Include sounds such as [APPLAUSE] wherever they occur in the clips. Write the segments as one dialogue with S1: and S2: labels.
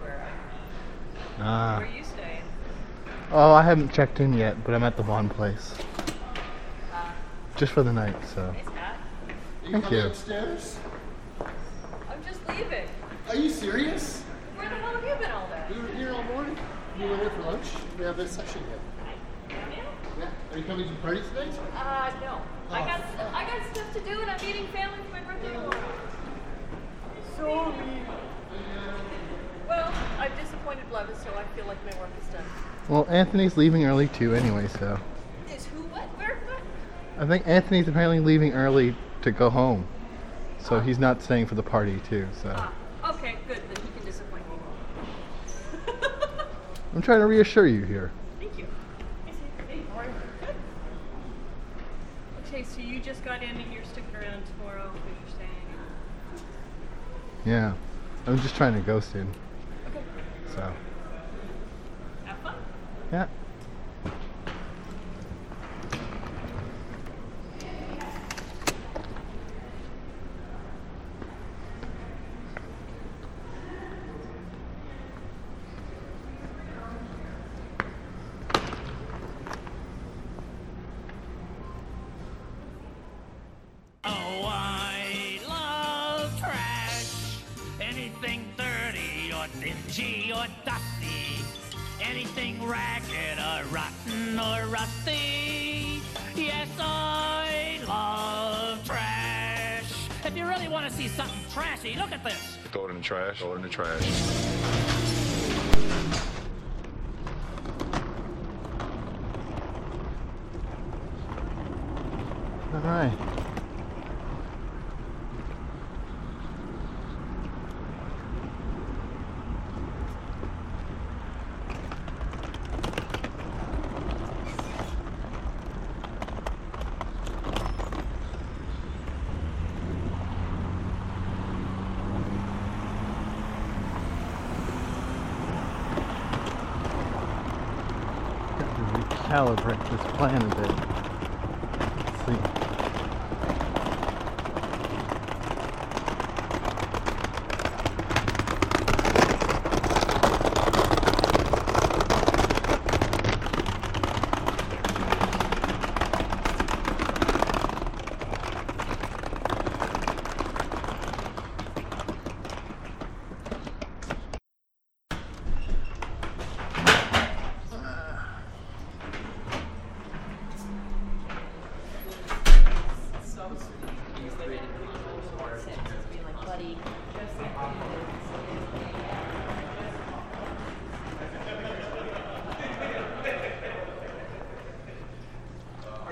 S1: where I'm.
S2: Ah.
S1: Where are you staying?
S2: Oh, I haven't checked in yet, but I'm at the Bond place.
S1: Uh,
S2: Just for the night, so.
S1: it's Matt.
S2: Thank
S3: coming
S2: you.
S3: upstairs?
S1: I'm just leaving.
S3: Are you serious?
S1: Where the hell have you been all day?
S3: We were here all morning. We were here for lunch. We have this section here.
S1: Yeah?
S3: Yeah. Are you coming to the party today?
S1: Uh, no. I
S3: Oh.
S1: got I got stuff to do, and I'm meeting family for my birthday tomorrow. Sorry. Well, I've disappointed Blevis, so I feel like my work is done.
S2: Well, Anthony's leaving early too, anyway, so.
S1: Is who? What? Where? What?
S2: I think Anthony's apparently leaving early to go home. So he's not staying for the party, too, so.
S1: Ah, okay, good. Then he can disappoint me.
S2: I'm trying to reassure you here.
S1: Okay, so you just got in and you're sticking around tomorrow because you're staying.
S2: Yeah. I'm just trying to ghost in,
S1: Okay.
S2: so.
S1: Have fun.
S2: Yeah.
S4: Throw it in the trash.
S2: All right. Got to recalibrate this plan a bit. Let's see.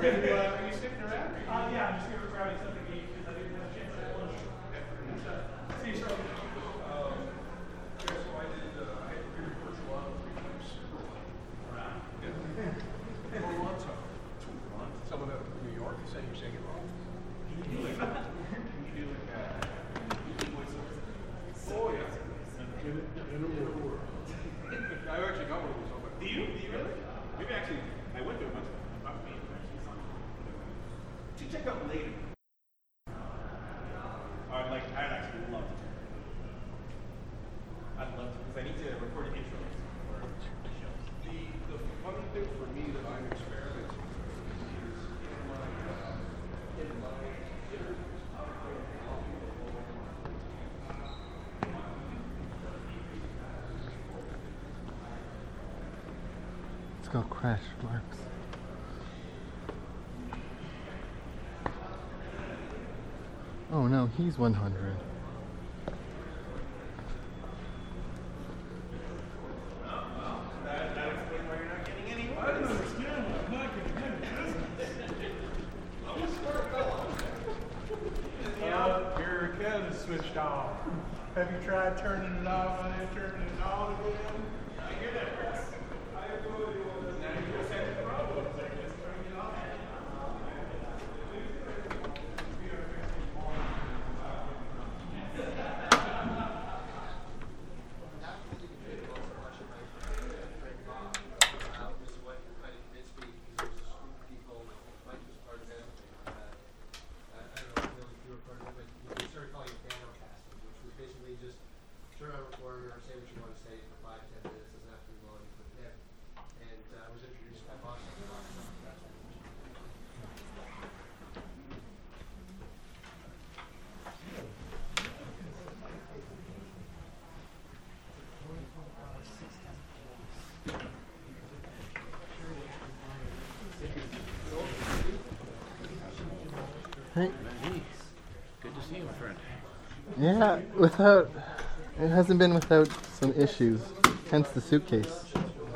S5: Are you, sticking around? Uh, yeah, I'm just here grabbing something to eat because I didn't have a chance to have lunch. See you shortly. Um, yeah, so I did, uh, I had to pre-record you on three times. Around? Yeah. Four months, uh, two months. Someone out of New York is saying you're saying it wrong. Can you do like, can you do like, uh, oh, yeah. In, in a world. I actually got one of those. on my- Do you? Do you really? Maybe actually, I went to a bunch of them. Not me, actually. To check out later. I'd like, I'd actually love to. I'd love to, because I need to record an intro for the show. The, the funny thing for me that I'm experimenting with is in my, uh, in my interviews, I'm going to tell people
S2: Let's crash marks. Oh no, he's 100.
S5: Uh, your account is switched off. Have you tried turning it off and then turning it on again? I hear that hurts. I have no idea what that is. Now you just had problems. I guess turning it off.
S2: Hey,
S6: Good to see you, my friend.
S2: Yeah, without it hasn't been without some issues, hence the suitcase.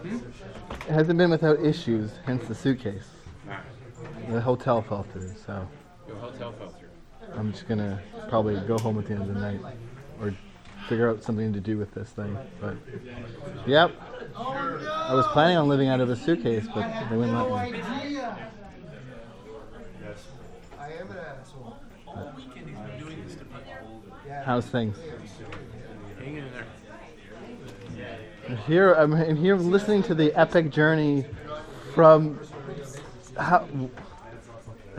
S2: It hasn't been without issues, hence the suitcase.
S6: Ah,
S2: The hotel fell through, so
S6: your hotel fell through.
S2: I'm just gonna probably go home at the end of the night or figure out something to do with this thing. But yep, I was planning on living out of a suitcase, but they wouldn't let me.
S3: I am an asshole.
S2: How's things?
S6: Hang in there.
S2: I'm here I'm here listening to the epic journey from how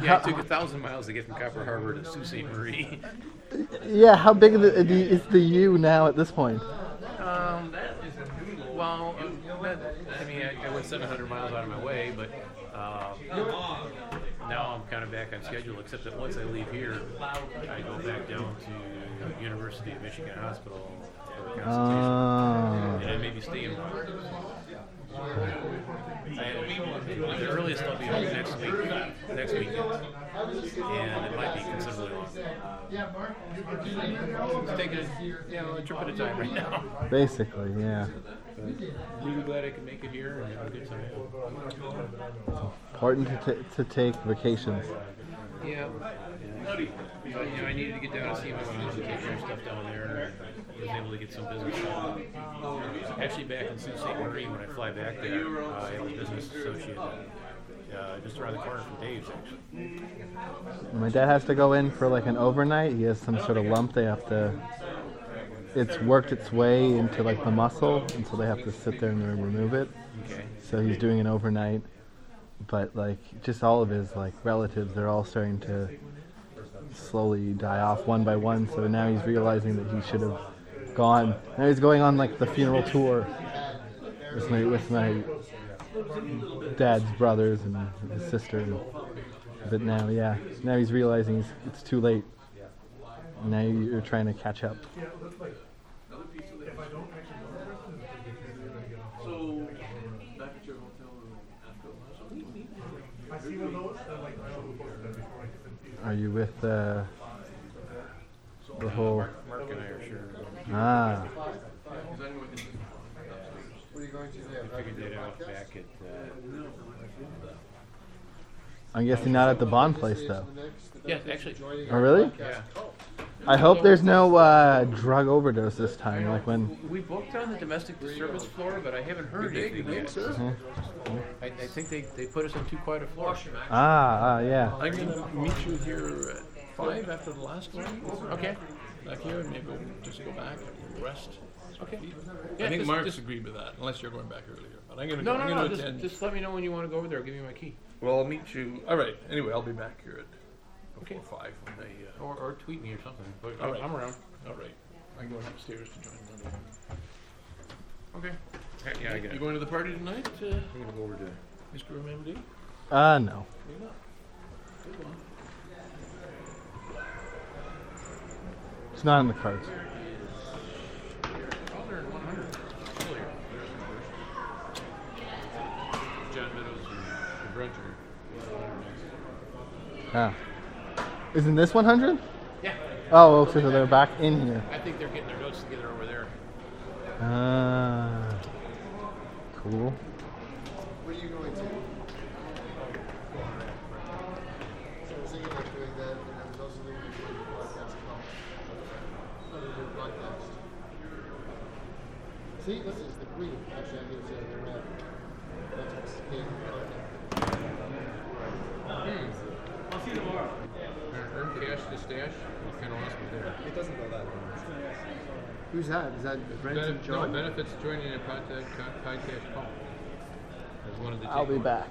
S6: Yeah, it took a thousand miles to get from Copper Harbor to Sault Ste. Marie.
S2: yeah how big of the, the, is the U now at this point?
S6: Um, that is, well, that, I mean, I, I went 700 miles out of my way, but uh, now I'm kind of back on schedule, except that once I leave here, I go back down to University of Michigan Hospital for a consultation.
S2: Oh.
S6: and I maybe stay in I, the earliest I'll be home next week, next weekend, and it might be considerably longer. Just take a, you know, a trip at a time right now.
S2: Basically, yeah.
S6: Really glad I could make it here and have a good time.
S2: Important to, t- to take vacations.
S6: Yeah. You know, I needed to get down and see my mom and take care of stuff down there. and was able to get some business done. Actually, back in Sault Ste. Marie, when I fly back there, uh, I have a business associate uh, just around the corner from Dave's, actually.
S2: My dad has to go in for like an overnight. He has some sort of lump. They have to. It's worked its way into like the muscle, and so they have to sit there and remove it.
S6: Okay.
S2: So he's doing an overnight, but like just all of his like relatives, they're all starting to slowly die off one by one. So now he's realizing that he should have gone. Now he's going on like the funeral tour with my with my dad's brothers and his sister. And, but now, yeah, now he's realizing it's, it's too late. Now you're trying to catch up. Are you with uh, the whole?
S6: Mark and I are sure.
S2: Ah,
S3: What are you going to do?
S6: I figured they'd out back at. Uh,
S2: I'm guessing not at the Bond place though.
S6: yes, actually.
S2: Oh, really?
S6: Yeah.
S2: I hope there's no uh, drug overdose this time. Like when.
S6: We booked on the domestic disturbance floor, but I haven't heard anything yet. I, I think they, they put us on too quiet a floor.
S2: Ah, ah, yeah.
S7: I'm gonna meet you here at five after the last one.
S6: Okay.
S7: Back here, and maybe we'll just go back and rest.
S6: Okay.
S7: I think
S6: just-
S7: Mark's
S6: just-
S7: agreed with that, unless you're going back earlier. But I'm gonna,
S6: No,
S7: I'm
S6: no,
S7: gonna
S6: no. Just,
S7: attend.
S6: just let me know when you want to go over there. I'll give you my key.
S7: well, I'll meet you. All right. Anyway, I'll be back here at
S6: Okay.
S7: Before five when they. Uh,
S6: Or, or tweet me or something. But
S7: All
S6: I'm,
S7: right.
S6: I'm around.
S7: all right. I'm going upstairs to join Monday.
S6: Okay. Yeah, yeah, I got
S7: You
S6: it.
S7: going to the party tonight, uh,
S6: I'm going to go over to.
S7: Mr. MMD?
S2: Uh, no.
S7: You're not. Good one.
S2: It's not in the cards.
S6: Oh, they're 100. Earlier. John Meadows and the Bruncher.
S2: Ah. Isn't this 100?
S6: Yeah.
S2: Oh, okay, so they're back in here.
S6: I think they're getting their notes together over there.
S2: Ah. Cool.
S3: What are you going to? So I was thinking about doing that, and I was also thinking of doing a podcast called Another New Podcast. See, this is the queen. Actually, I need to the red. That's what's king.
S5: I'll see you tomorrow.
S6: Earn cash to stash. You kind of lost me there.
S3: It doesn't go that long. Who's that? Is that Brent and
S6: Benef- no,
S3: John?
S6: benefits joining a podcast, con- podcast call. As one of the
S2: I'll be
S6: takeaways.
S2: back.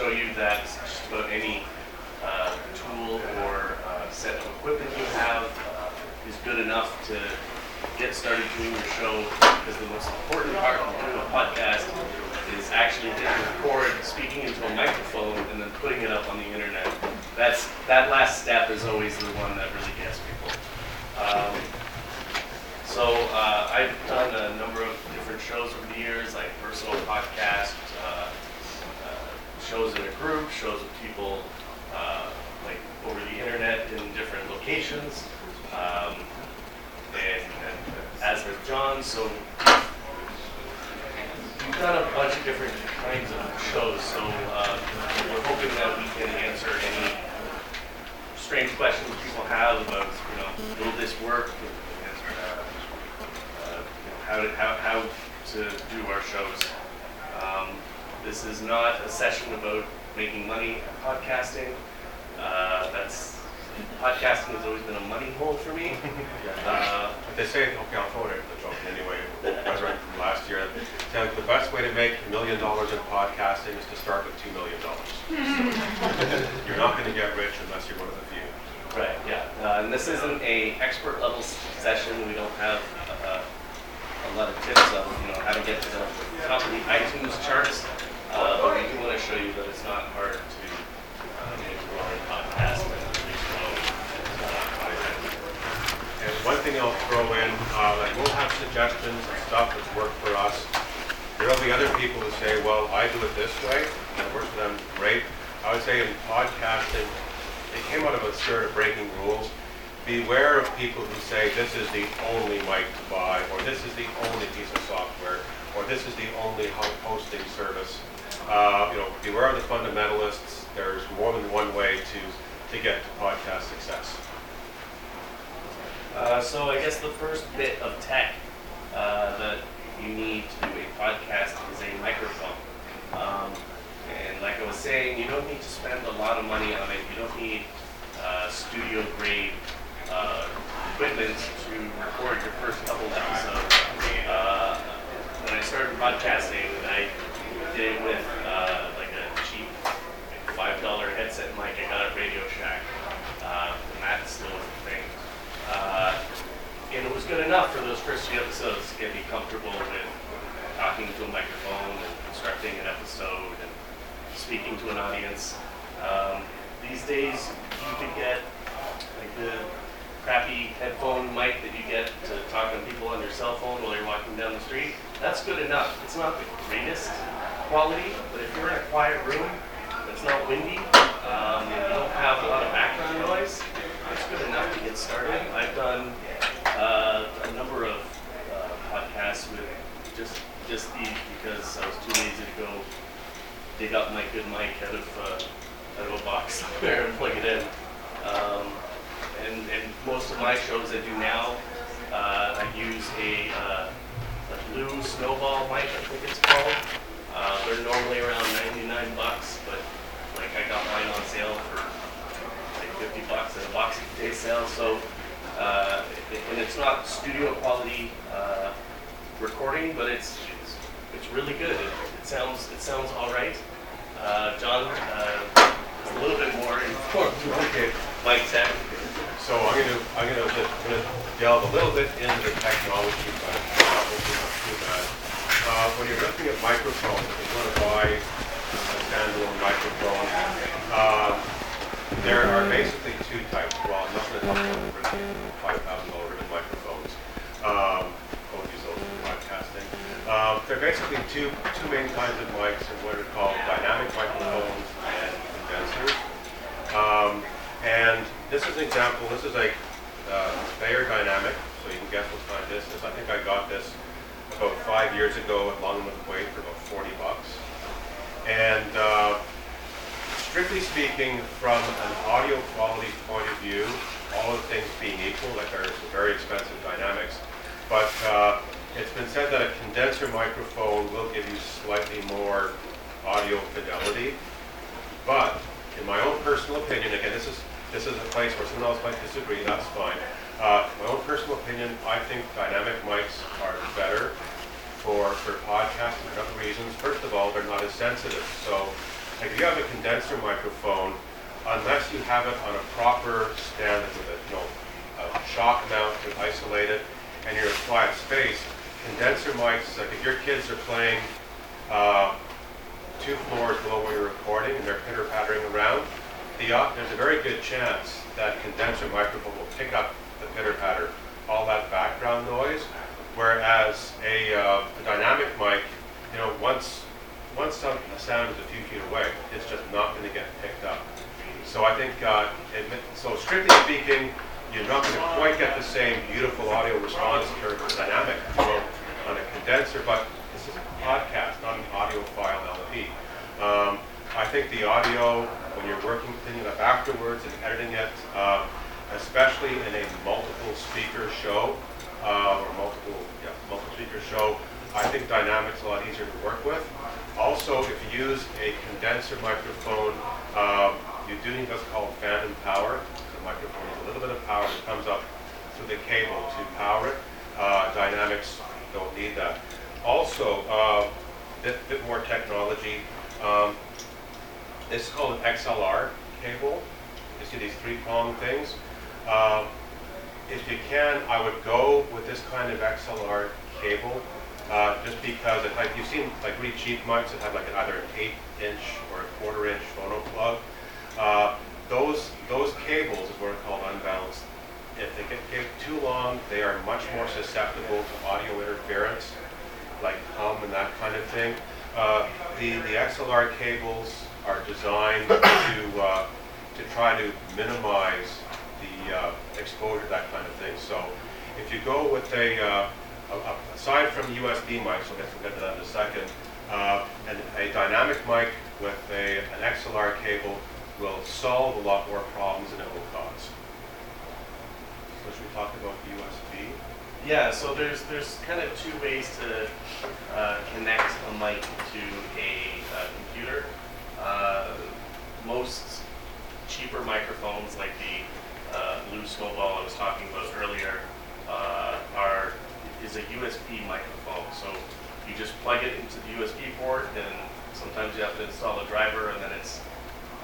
S8: Show you that just about any uh, tool or uh, set of equipment you have uh, is good enough to get started doing your show because the most important part of doing a podcast is actually hitting record, speaking into a microphone, and then putting it up on the internet. That's that last step is always the one that really gets people. Um, so uh, I've done a number of different shows over the years, like personal podcast, uh, shows in a group, shows with people uh, like over the internet in different locations. Um, and, and as with John, so we've done a bunch of different kinds of shows. So uh, we're hoping that we can answer any strange questions people have about, you know, will this work? Uh, how, to, how, how to do our shows. Um, this is not a session about making money at podcasting. Uh, that's podcasting has always been a money hole for me. [LAUGHS] Uh,
S9: But they say, okay, I'll throw it at the joke anyway. I was right from last year. They like, the best way to make a million dollars in podcasting is to start with two million dollars. [LAUGHS] You're not going to get rich unless you're one of the few.
S8: Right, yeah. Uh, and this isn't a expert level session. We don't have uh, a lot of tips on, you know, how to get to the top of the iTunes charts. Uh, but we do want to show you that it's not hard to uh, a growing podcast and
S9: And one thing I'll throw in, uh, like we'll have suggestions and stuff that's worked for us. There'll be other people who say, well, I do it this way, and it works for them, great. I would say in podcasting, it came out of a spirit of breaking rules. Beware of people who say this is the only mic to buy, or this is the only piece of software, or this is the only hosting service. Uh, you know, beware of the fundamentalists. There's more than one way to, to get to podcast success.
S8: Uh, so I guess the first bit of tech uh, that you need to do a podcast is a microphone. Um, and like I was saying, you don't need to spend a lot of money on it. You don't need uh, studio grade uh, equipment to record your first couple episodes. Uh, when I started podcasting, I did it with uh, like a cheap like five dollar mic I got at Radio Shack, uh, and that was a thing. Uh, and it was good enough for those first few episodes to get me comfortable with talking to a microphone and constructing an episode and speaking to an audience. Um, these days, you could get like the crappy headphone mic that you get to talk to people on your cell phone while you're walking down the street. That's good enough. It's not the greatest quality, but if you're in a quiet room that's not windy um, you don't have a lot of background noise, it's good enough to get started. I've done uh, a number of uh, podcasts with just just these because I was too lazy to go dig up my good mic out of uh, out of a box [LAUGHS] somewhere and plug it in. Um, and, and most of my shows I do now, uh, I use a, uh, a blue snowball mic, I think it's called. Uh, they're normally around 99 bucks, but like I got mine on sale for like 50 bucks at a Boxing Day sale. So, uh, and it's not studio quality uh, recording, but it's, it's it's really good. It, it sounds it sounds all right. Uh, John uh, is a little bit more informed.
S9: Okay.
S8: Mike Tech.
S9: So I'm gonna, I'm gonna I'm gonna delve a little bit into the technology, but bad. Uh, when you're looking at microphones, you wanna buy a standalone microphone, um, there are basically two types. Well, I'm not gonna talk about thousand dollar ribbon microphones. Um, don't use those for podcasting. Um, there are basically two, two main kinds of mics, and what are called dynamic microphones and condensers. Um, and this is an example, this is a uh, Beyerdynamic, so you can guess what kind this is. I think I got this about five years ago at Longwood Kuwait for about 40 bucks. And uh, strictly speaking, from an audio quality point of view, all of things being equal, like there's very expensive dynamics, but uh, it's been said that a condenser microphone will give you slightly more audio fidelity. But in my own personal opinion, again, this is, this is a place where someone else might disagree, that's fine. Uh, my own personal opinion, I think dynamic mics are better for, for podcasting for a couple reasons. First of all, they're not as sensitive. So if you have a condenser microphone, unless you have it on a proper stand with a, you know, a shock mount to isolate it, and you're in a quiet space, condenser mics, like if your kids are playing uh, two floors below where you're recording and they're pitter pattering around, the, uh, there's a very good chance that condenser microphone will pick up the pitter patter, all that background noise. Whereas a, uh, a dynamic mic, you know, once once some, the sound is a few feet away, it's just not going to get picked up. So I think, uh, so strictly speaking, you're not going to quite get the same beautiful audio response for dynamic on a condenser, but this is a podcast, not an audiophile LP. Um, I think the audio, when you're working, cleaning up afterwards and editing it, uh, especially in a multiple speaker show, uh, or multiple, yeah, multiple speaker show, I think dynamic's a lot easier to work with. Also, if you use a condenser microphone, um, you do need what's called phantom power. The microphone has a little bit of power that comes up through the cable to power it. Uh, dynamics don't need that. Also, a uh, bit, bit more technology. Um, this is called an XLR cable. You see these three-prong things. Um, if you can, I would go with this kind of XLR cable, uh, just because it, like you've seen like really cheap mics that have like either an eight inch or a quarter inch phono plug. Uh, those those cables is what are called unbalanced. If they get, get too long, they are much more susceptible to audio interference, like hum and that kind of thing. Uh, the the XLR cables are designed to uh, to try to minimize uh, exposure, that kind of thing. So if you go with a, uh, a aside from USB mics, we'll get, we'll get to that in a second, uh, and a dynamic mic with a, an XLR cable will solve a lot more problems than it will cause. So should we talk about USB?
S8: Yeah, so there's there's kind of two ways to uh, connect a mic to a uh, computer. Uh, most cheaper microphones like the uh, blue snowball I was talking about earlier uh, are is a USB microphone. So you just plug it into the USB port, and sometimes you have to install a driver, and then it's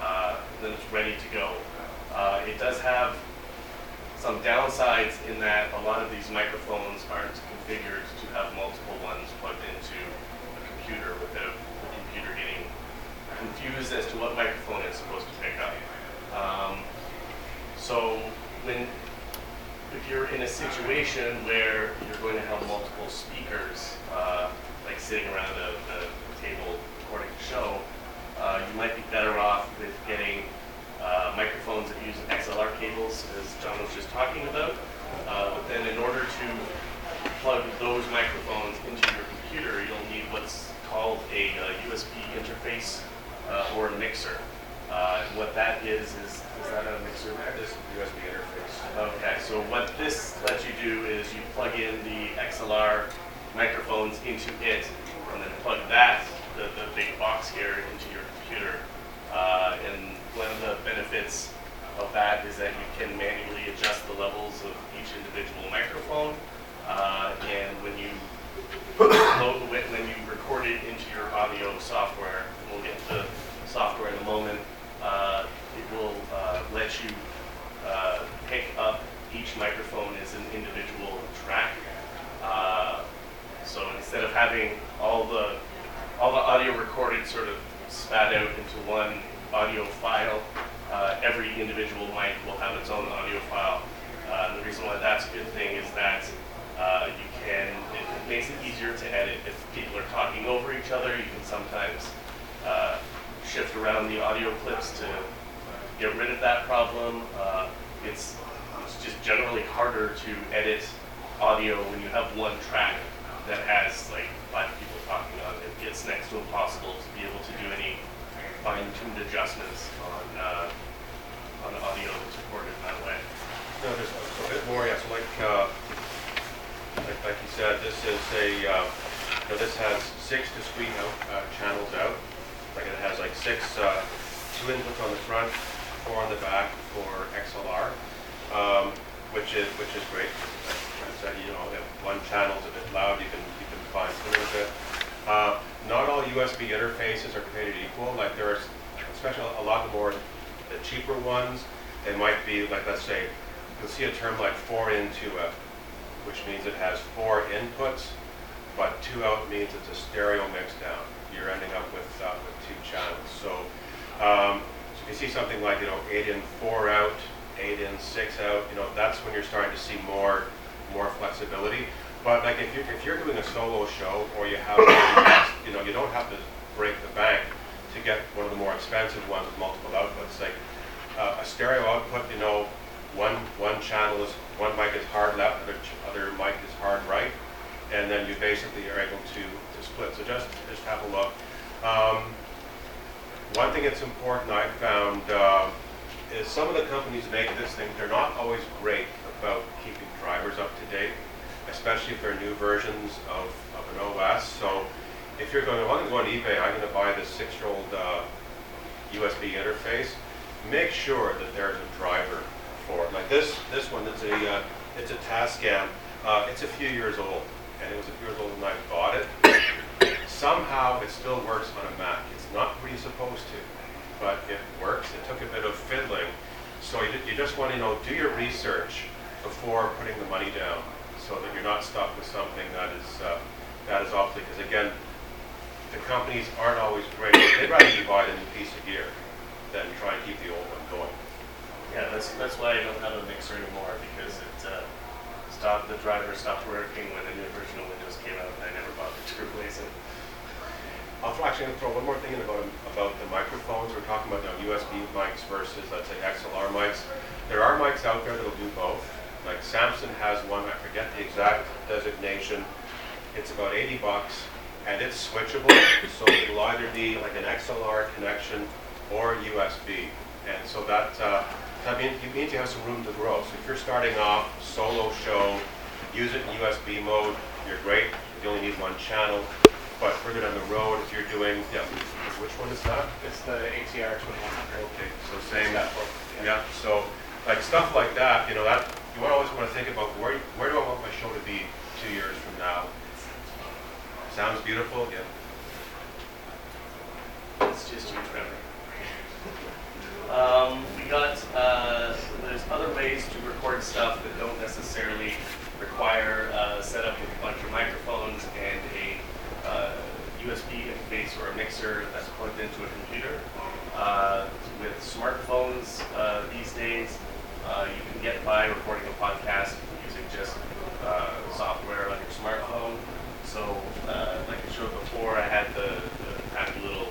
S8: uh, then it's ready to go. Uh, it does have some downsides in that a lot of these microphones aren't configured to have multiple ones plugged into a computer without the computer getting confused as to what microphone it's supposed to pick up. Um, so when if you're in a situation where you're going to have multiple speakers, uh, like sitting around a, a table recording a show, uh, you might be better off with getting uh, microphones that use XLR cables, as John was just talking about. Uh, but then, in order to plug those microphones into your computer, you'll need what's called a, USB uh, interface uh, or a mixer. What that is is is that a mixer there?
S9: This USB interface.
S8: Okay, so what this lets you do is you plug in the XLR microphones into it, and then plug that, the, the big box here, into your computer. Uh, and one of the benefits of that is that you can manually adjust the levels of each individual microphone. Uh, and when you load, when when you record it into your audio software, and we'll get to software in a moment, uh, will uh, let you uh, pick up each microphone as an individual track. Uh, so instead of having all the all the audio recorded sort of spat out into one audio file, uh, every individual mic will have its own audio file. Uh, the reason why that's a good thing is that uh, you can it, makes it easier to edit if people are talking over each other. You can sometimes shift around the audio clips to get rid of that problem. Uh, it's, it's just generally harder to edit audio when you have one track that has like five people talking on it. It gets next to impossible to be able to do any fine-tuned adjustments on uh, on the audio that's recorded that way.
S9: No, there's a bit more, yeah, so like, uh, like, like you said, this is a, uh, you know, this has six discrete out, uh, channels out. Like it has like six, uh, two inputs on the front, four on the back for XLR, um, which is which is great. I said, you know, if one channel's a bit loud, you can you can fine tune it bit. Uh, not all USB interfaces are created equal. Like there are, especially a lot of more the cheaper ones. They might be like let's say you'll see a term like four in two out, which means it has four inputs, but two out means it's a stereo mix down. You're ending up with uh, with two channels. So, um, you see something like you know eight in four out, eight in six out, you know that's when you're starting to see more more flexibility. But like if you're if you're doing a solo show or you have you know you don't have to break the bank to get one of the more expensive ones with multiple outputs. Like uh, a stereo output, you know, one one channel is one mic is hard left, other other mic is hard right, and then you basically are able to, to split. So just just have a look. Um, one thing that's important I found uh, is some of the companies make this thing. They're not always great about keeping drivers up to date, especially if they're new versions of, of an OS. So if you're going, I'm going to go on eBay. I'm going to buy this six-year-old uh, USB interface. Make sure that there's a driver for it. Like this, this one, it's a, uh, it's a Tascam. Uh, it's a few years old, and it was a few years old when I bought it. Somehow, it still works on a Mac. It's not where you're supposed to, but it works. It took a bit of fiddling, so you, you just want to you know do your research before putting the money down, so that you're not stuck with something that is uh, that is obsolete. Because again, the companies aren't always great. They'd rather you buy the new piece of gear than try and keep the old one going.
S8: Yeah, that's that's why I don't have a mixer anymore because it uh, stopped. The driver stopped working when the new version of Windows came out, and I never bothered [LAUGHS] to replace it.
S9: I'll throw, actually throw one more thing in about about the microphones. We're talking about the USB mics versus let's say XLR mics. There are mics out there that'll do both. Like Samson has one. I forget the exact designation. It's about 80 bucks, and it's switchable. So it'll either be like an XLR connection or USB. And so that uh, that means, it means you have some room to grow. So if you're starting off solo show, use it in USB mode. You're great. You only need one channel. But further down the road, if you're doing, yeah, which one is that?
S10: It's the ATR 2100.
S9: Okay, so same.
S10: That one,
S9: Yeah. So like stuff like that, you know, that you want to always want to think about where where do I want my show to be two years from now? Sounds beautiful. Yeah.
S8: It's just you, Trevor. Um, we got, uh, there's other ways to record stuff that don't necessarily require uh, setup with a bunch of microphones and a uh, USB interface or a mixer that's plugged into a computer. Uh, with smartphones uh, these days, uh, you can get by recording a podcast using just uh, software like your smartphone. So, uh, like I showed before, I had the, the happy little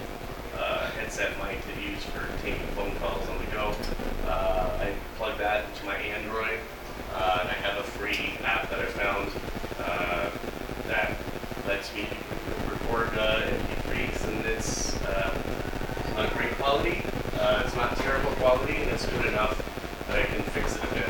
S8: uh, headset mic to use for taking phone calls on the go. Uh, I plug that into my Android, uh, and I have a free app that I found uh, that lets me record uh, MP3s, and it's uh, not great quality. Uh, it's not terrible quality, and it's good enough that I can fix it. a bit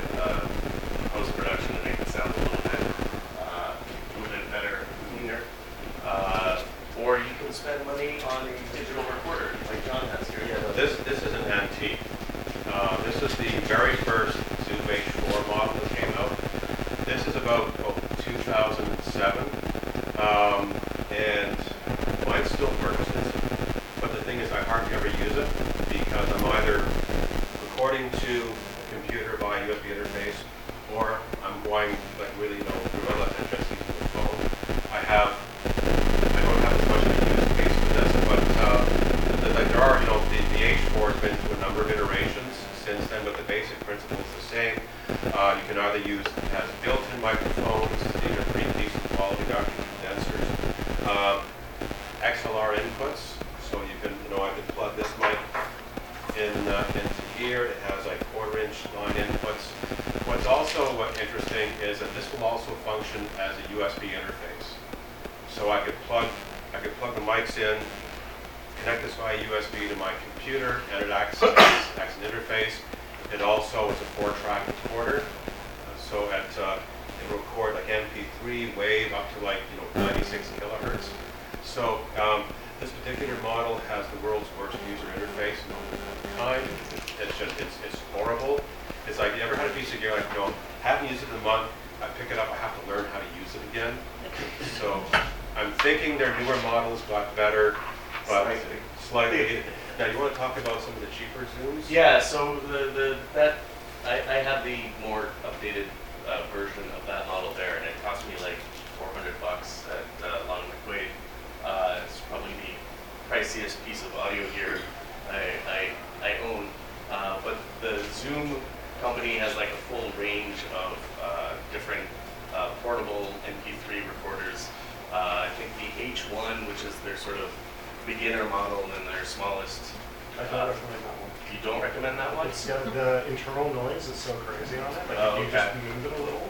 S9: I don't
S11: recommend that one.
S8: You don't recommend that one?
S11: It's got the internal noise is so crazy on it. Like
S8: Oh,
S11: if you just
S8: okay.
S11: move it a little,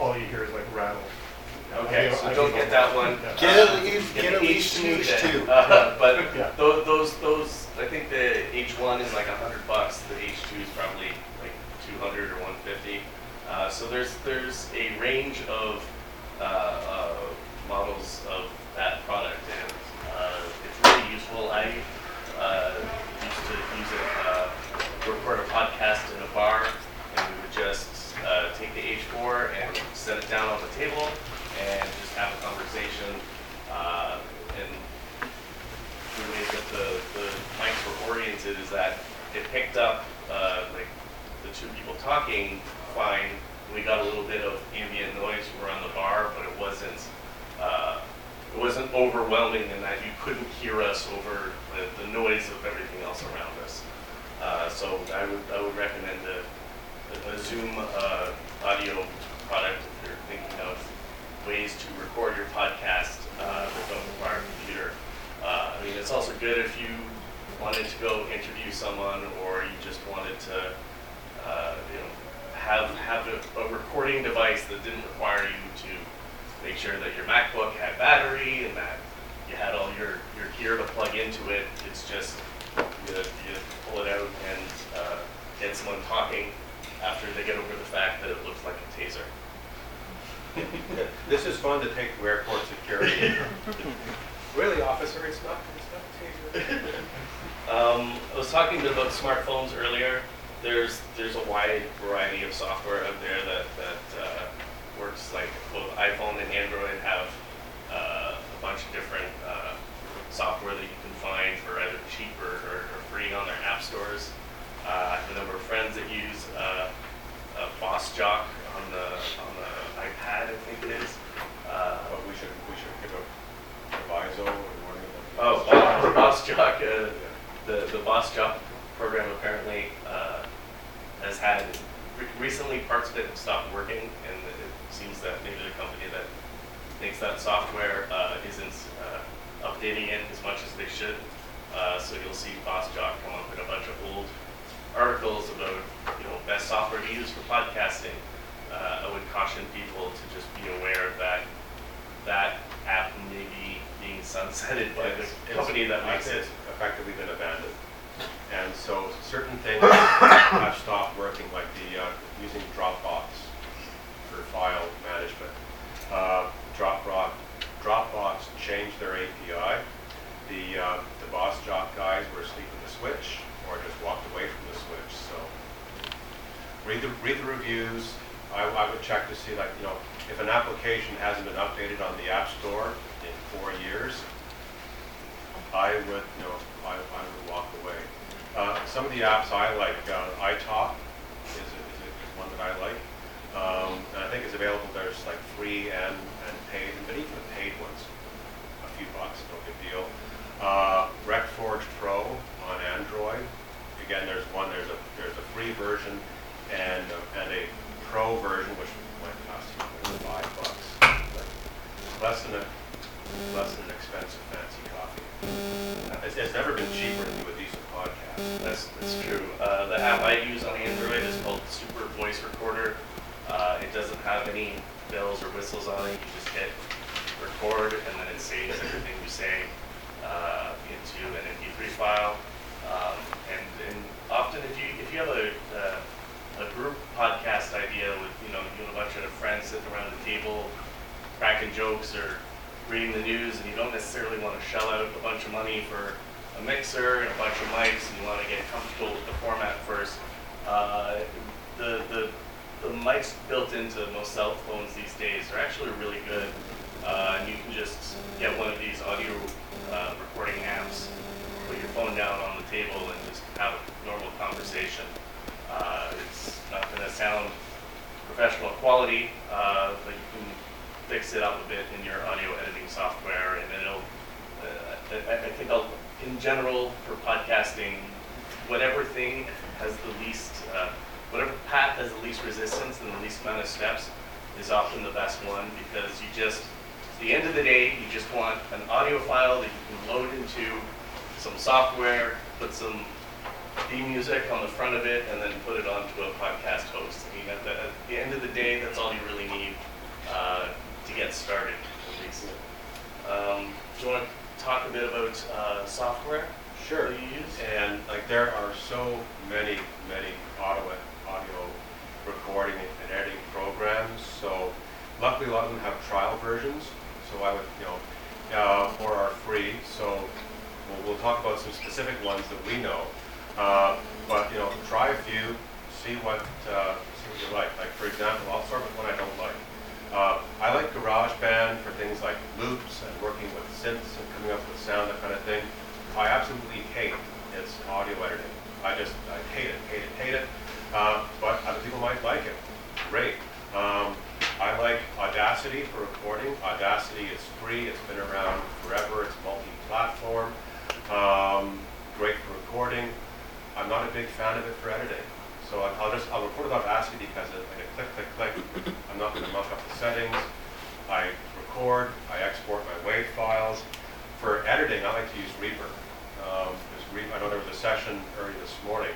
S11: all you hear is like rattle.
S8: Okay,
S11: I
S8: so
S11: I
S8: don't get that one.
S3: Get
S8: Uh,
S3: at least-
S8: get
S3: get
S8: the
S3: at least
S8: H2
S3: an
S8: then.
S3: H2.
S8: Uh, [LAUGHS] But
S11: Yeah.
S8: tho- those, those, I think the H1 is like a hundred bucks, the H2 is probably like two hundred or one fifty. Uh, so there's, there's a range of, uh, uh, models of that product and, uh, it's really useful. I, uh, used to use it, uh, record a podcast in a bar and we would just, uh, take the H4 and set it down on the table and just have a conversation. Uh, and the way that the, the mics were oriented is that it picked up, uh, like, the two people talking fine. We got a little bit of ambient noise around the bar, but it wasn't, uh, it wasn't overwhelming in that you couldn't hear us over the, the noise of everything else around us. Uh, so I would, I would recommend a, a Zoom, uh, audio product if you're thinking of ways to record your podcast, uh, that don't require a computer. Uh, I mean, it's also good if you wanted to go interview someone or you just wanted to, uh, you know, have, have a, a recording device that didn't require you to make sure that your MacBook had battery and that you had all your, your gear to plug into it. It's just, you, you pull it out and, uh, get someone talking after they get over the fact that it looks like a taser.
S9: This is fun to take to airport security. [LAUGHS] Really, officer, it's not, it's not a taser. [LAUGHS]
S8: Um, I was talking about smartphones earlier. There's there's a wide variety of software out there that that uh, works like both iPhone and Android have uh, a bunch of different uh, software that you can find for either cheap or, or, or free on their app stores. Uh, I have a number of friends that use uh, uh, Boss Jock on the on the iPad, I think it is. Uh,
S9: But we should, we should give a proviso or warning.
S8: Oh, Boss, Boss Jock, uh, the, the Boss Jock program apparently, uh, has had, re- recently parts of it have stopped working, and it seems that maybe the company that makes that software, uh, isn't, uh, updating it as much as they should. Uh, so you'll see Boss Jock come up in a bunch of old articles about, you know, best software to use for podcasting. Uh, I would caution people to just be aware that that app may be being sunsetted by the
S9: It's- it's-
S8: company that makes it.
S9: Effectively been abandoned. And so certain things [COUGHS] have stopped working, like the, uh, using Dropbox for file management. Uh, Dropbox, Dropbox changed their API. The, uh, the Boss Jock guys were asleep at the switch or just walked away from the switch, so. Read the, read the reviews. I, I would check to see like, you know, if an application hasn't been updated on the App Store in four years, I would, you know, I, I would walk away. Uh, some of the apps I like, uh, iTalk is, a- is, a- is one that I like. Um, and I think it's available, there's like free and, and paid, but even the paid ones, a few bucks, no big deal. Uh, RecForge Pro on Android. Again, there's one, there's a, there's a free version and, and a pro version, which might cost you five bucks. Like, Less than a, less than an expensive fancy coffee. It's, it's never been cheaper to do a decent podcast.
S8: That's, that's true. Uh, the app I use on Android is called Super Voice Recorder. Uh, it doesn't have any bells or whistles on it. You just hit record and then it saves everything you say uh, into an MP3 file. Um, and, and often if you if you have a, uh, a group podcast idea with you know you and a bunch of friends sitting around the table cracking jokes or reading the news and you don't necessarily want to shell out a bunch of money for a mixer and a bunch of mics and you want to get comfortable with the format first, uh, the, the, the mics built into most cell phones these days are actually really good. Uh, and you can just get one of these audio uh, recording apps, put your phone down on the table and just have a normal conversation. Uh, it's not going to sound professional quality, uh, but you can fix it up a bit in your audio editing software, and it'll. Uh, I, I think I'll, in general for podcasting, whatever thing has the least, uh, whatever path has the least resistance and the least amount of steps is often the best one because you just, at the end of the day, you just want an audio file that you can load into some software, put some theme music on the front of it, and then put it onto a podcast host. I mean, at the, at the end of the day, that's all you really need uh, to get started, at least. Um, do you want to talk a bit about uh, software
S9: Sure.
S8: that you use?
S9: And like there are so many, many audio, audio recording and editing programs. So luckily a lot of them have trial versions. So I would, you know, uh, or are free. So we'll, we'll talk about some specific ones that we know. Uh, but you know, try a few, see what, uh, see what you like. Like for example, I'll start with one I don't like. Uh, I like GarageBand for things like loops and working with synths and coming up with sound, that kind of thing. I absolutely hate its audio editing. I just, I hate it, hate it, hate it. Uh, but other people might like it. Great. Um, I like Audacity for recording. Audacity is free. It's been around forever. It's multi-platform. Um, great for recording. I'm not a big fan of it for editing. So I'll just, I'll record with Audacity because it, I can click, click, click. I'm not going to muck up the settings. I record, I export my WAV files. For editing, I like to use Reaper. Um, there's Re- I know there was a session early this morning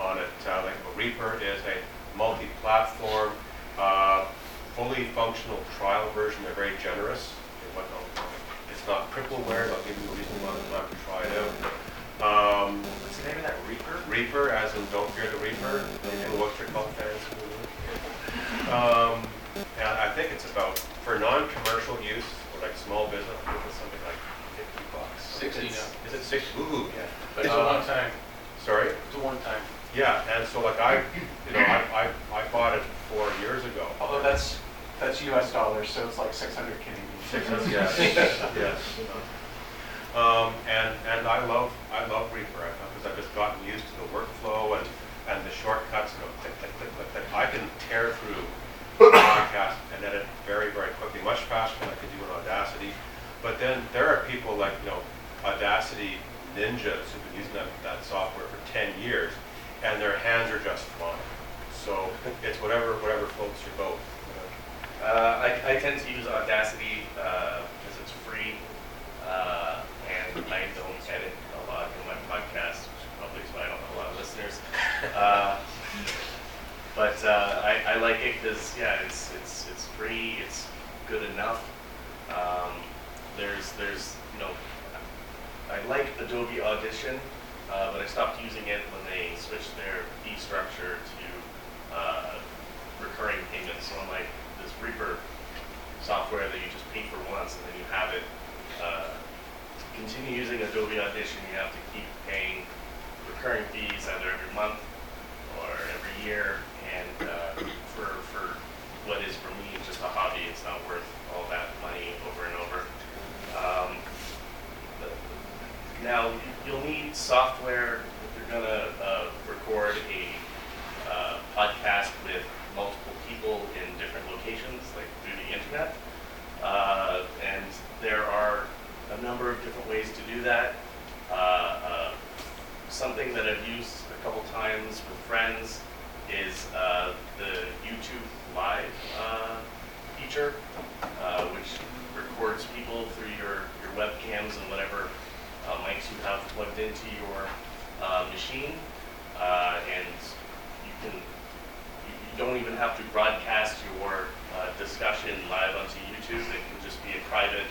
S9: on it. Uh, like, Reaper is a multi-platform, uh, fully functional trial version. They're very generous. in what they'll- It's not crippleware, they'll give you a reasonable amount of time to try it out. Um,
S10: What's the name of that, Reaper?
S9: Reaper, as in Don't Fear the Reaper, the Blue Öyster Cult fans. Um, and I think it's about, for non-commercial use, or like small business, I think it's something like fifty bucks.
S6: 60
S9: It's-
S6: now.
S9: Is it six? Ooh.
S6: But it's a
S9: Uh,
S6: one time,
S9: Sorry?
S6: it's a one time.
S9: Yeah, and so like I, you know, I, I, I bought it four years ago.
S10: Although that's, that's US dollars, so it's like 600 Canadian.
S9: Six hundred, yes, [LAUGHS] yes. Um, and, and I love, I love Reaper, because I've just gotten used to the workflow and, and the shortcuts, you know, click, click, click, click, click. I can tear through a podcast and edit very, very quickly, much faster than I could do in Audacity. But then there are people like, you know, Audacity ninjas who've been using that, that software for ten years, and just flying. So it's whatever, whatever floats your boat.
S8: Uh, I, I tend to use Audacity uh, because it's free, uh, and I don't edit a lot in my podcast, which probably is why I don't have a lot of listeners. Uh, but uh, I, I like it because yeah, it's it's it's free, it's good enough. Um, there's there's you know, I like Adobe Audition, uh, but I stopped using it when they switched their fee structure to uh, recurring payments. So I'm like, this Reaper software that you just pay for once and then you have it. Uh, to continue using Adobe Audition, you have to keep paying recurring fees either every month or every year. And uh, for for what is for me just a hobby, it's not worth all that money over and over. Um, now, you'll need software if you're gonna uh, record a uh, podcast with multiple people in different locations, like through the internet. Uh, and there are a number of different ways to do that. Uh, uh, something that I've used a couple times with friends is uh, the YouTube Live uh, feature, uh, which records people through your, your webcams and whatever uh, mics you have plugged into your uh, machine. Uh, and you can you you don't even have to broadcast your uh, discussion live onto YouTube. It can just be a private,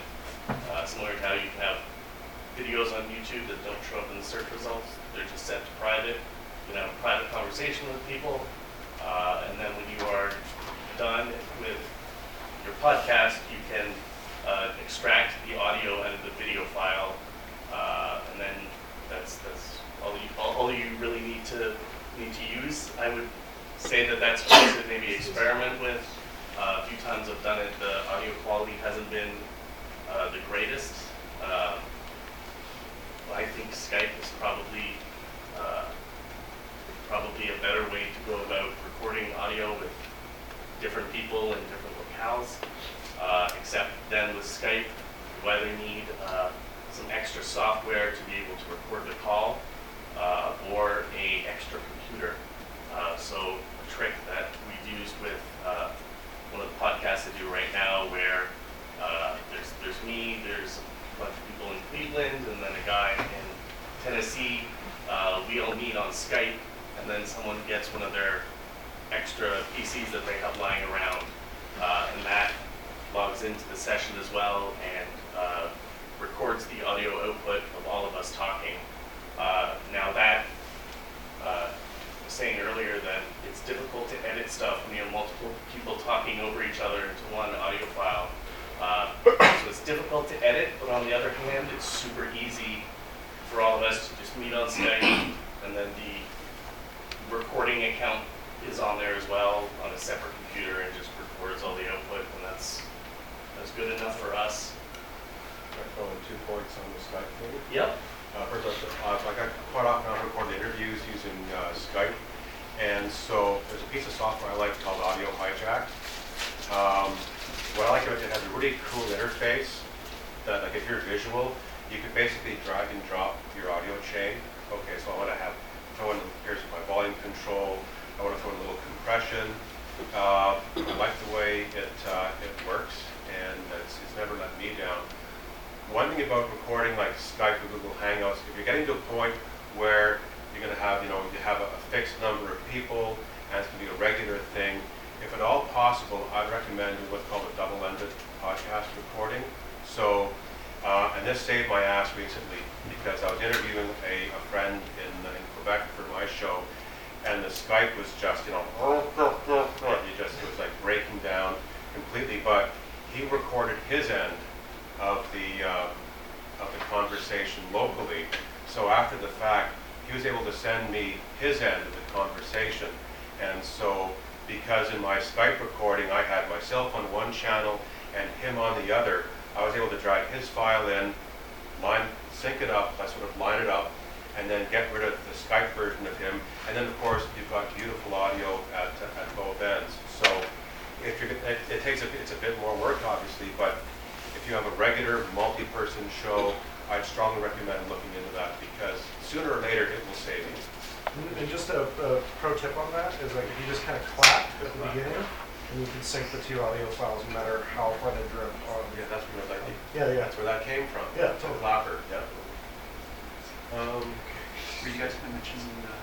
S8: uh, similar to how you can have videos on YouTube that don't show up in the search results. They're just set to private. You can have a private conversation with people. Uh, and then when you are done with your podcast, you can uh, extract the audio out of the video file uh, and then that's that's all, all you really need to need to use. I would say that that's something to maybe experiment with. Uh, a few times I've done it, the audio quality hasn't been uh, the greatest. Uh, I think Skype is probably uh, probably a better way to go about recording audio with different people in different locales. Uh, except then with Skype, you either need uh, some extra software to be able to record the call uh, or a extra computer. Uh, so a trick that we've used with one of the podcasts I do right now where uh, there's, there's me, there's a bunch of people in Cleveland, and then a guy in Tennessee. Uh, we all meet on Skype, and then someone gets one of their extra PCs that they have lying around, uh, and that logs into the session as well and uh, records the audio output of all of us talking. Uh, now that uh, saying earlier that it's difficult to edit stuff when you have multiple people talking over each other into one audio file. Uh, [COUGHS] so it's difficult to edit, but on the other hand, it's super easy for all of us to just meet on Skype, [COUGHS] and then the recording account is on there as well on a separate computer and just records all the output, and that's that's good enough for us.
S9: I throw in two points on the Skype thing.
S8: Yep.
S9: Uh, first, uh, like I quite often I record the interviews using uh, Skype, and so there's a piece of software I like called Audio Hijack. Um, what I like about it, it has a really cool interface that, like, if you're visual, you can basically drag and drop your audio chain. Okay, so I want to have throw in here's my volume control. I want to throw in a little compression. Uh, I like the way it uh, it works, and it's, it's never let me down one thing about recording like Skype or Google Hangouts, if you're getting to a point where you're going to have, you know, you have a, a fixed number of people and it's going to be a regular thing, if at all possible, I'd recommend what's called a double-ended podcast recording. So, uh, and this saved my ass recently because I was interviewing a, a friend in, in Quebec for my show, and the Skype was just, you know, you just it was like breaking down completely. But he recorded his end of the uh, of the conversation locally. So after the fact, he was able to send me his end of the conversation, and so because in my Skype recording I had myself on one channel and him on the other, I was able to drag his file in, line sync it up, I sort of line it up, and then get rid of the Skype version of him, and then of course you've got beautiful audio at, at both ends. So if you're, it, it takes a, it's a bit more work obviously, but if you have a regular multi-person show, I'd strongly recommend looking into that because sooner or later it will save you.
S11: And just a, a pro tip on that is like if you just kind of clap at the beginning, and you can sync the two audio files no matter how far they drift. On.
S9: Yeah, that's where like
S11: Yeah, yeah.
S9: that's where that came from.
S11: Yeah,
S9: the
S11: totally.
S9: clapper. Yeah. Um,
S10: Were you guys going to mention uh,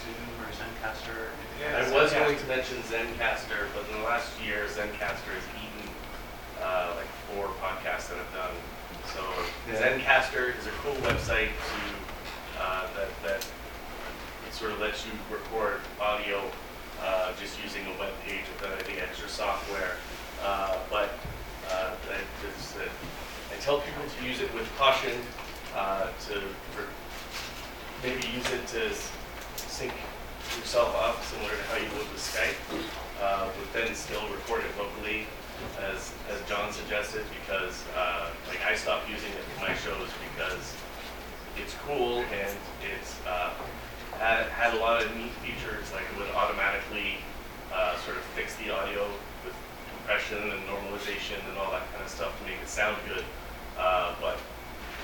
S10: Zoom or Zencastr? or anything?
S8: I was going to mention Zencastr, but in the last year, Zencastr has eaten uh, like four podcasts that I've done. So
S10: Yeah.
S8: Zencastr is a cool website to uh, that that sort of lets you record audio uh, just using a web page without any extra software. Uh, but uh, I, tell people to use it with caution. Uh, to maybe use it to sync yourself up similar to how you would with Skype, uh, but then still record it locally, as as John suggested, because uh, like I stopped using it for my shows because it's cool and it's uh, had, had a lot of neat features, like it would automatically uh, sort of fix the audio with compression and normalization and all that kind of stuff to make it sound good, uh, but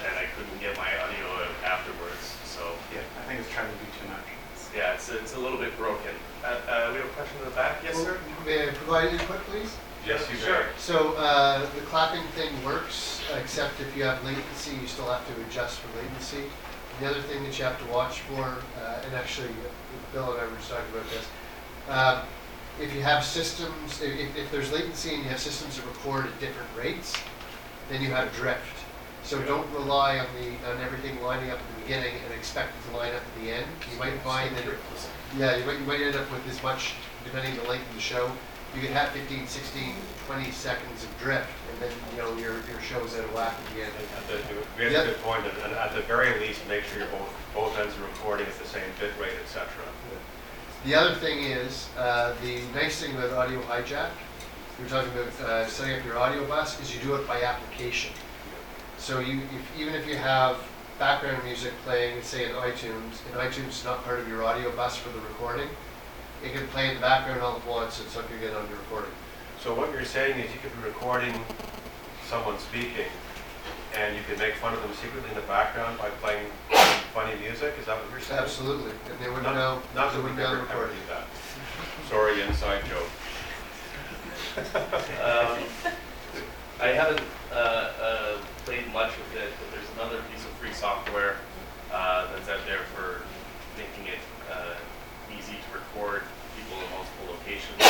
S8: then I couldn't get my audio afterwards, so.
S10: Yeah, I think it's trying to do too much.
S8: Yeah, it's, it's a little bit broken. Uh, uh, we have a question in the back. Yes, sir?
S3: May I provide input, please?
S9: Yes, you
S8: Sure.
S3: So uh, the clapping thing works, except if you have latency, you still have to adjust for latency. The other thing that you have to watch for, uh, and actually uh, Bill and I were just talking about this, um, if you have systems, if, if- if there's latency and you have systems that record at different rates, then you have drift. So don't rely on the on everything lining up at the beginning and expect it to line up at the end. You might find that yeah, you might, you might end up with as much, depending on the length of the show, you could have 15, 16, 20 seconds of drift, and then, you know, your, your show's out of whack at the end.
S9: At the, we have
S3: Yep.
S9: a good point, and- at the very least, make sure you're both, both ends are recording at the same bit rate, et cetera.
S3: The other thing is, uh, the nice thing about Audio Hijack, we were talking about uh, setting up your audio bus, is you do it by application. So you, if, even if you have background music playing, say in iTunes, and iTunes is not part of your audio bus for the recording, it can play in the background all at once, and so it can get on your recording.
S9: So what you're saying is you could be recording someone speaking, and you can make fun of them secretly in the background by playing funny music, is that what you're saying?
S3: Absolutely, and they wouldn't
S9: Not-
S3: know,
S9: Not that we
S3: wouldn't
S9: ever,
S3: the
S9: do that. Sorry, inside joke.
S8: Um, I haven't uh, uh, played much with it, but there's another piece of free software uh, that's out there for making it people in multiple locations.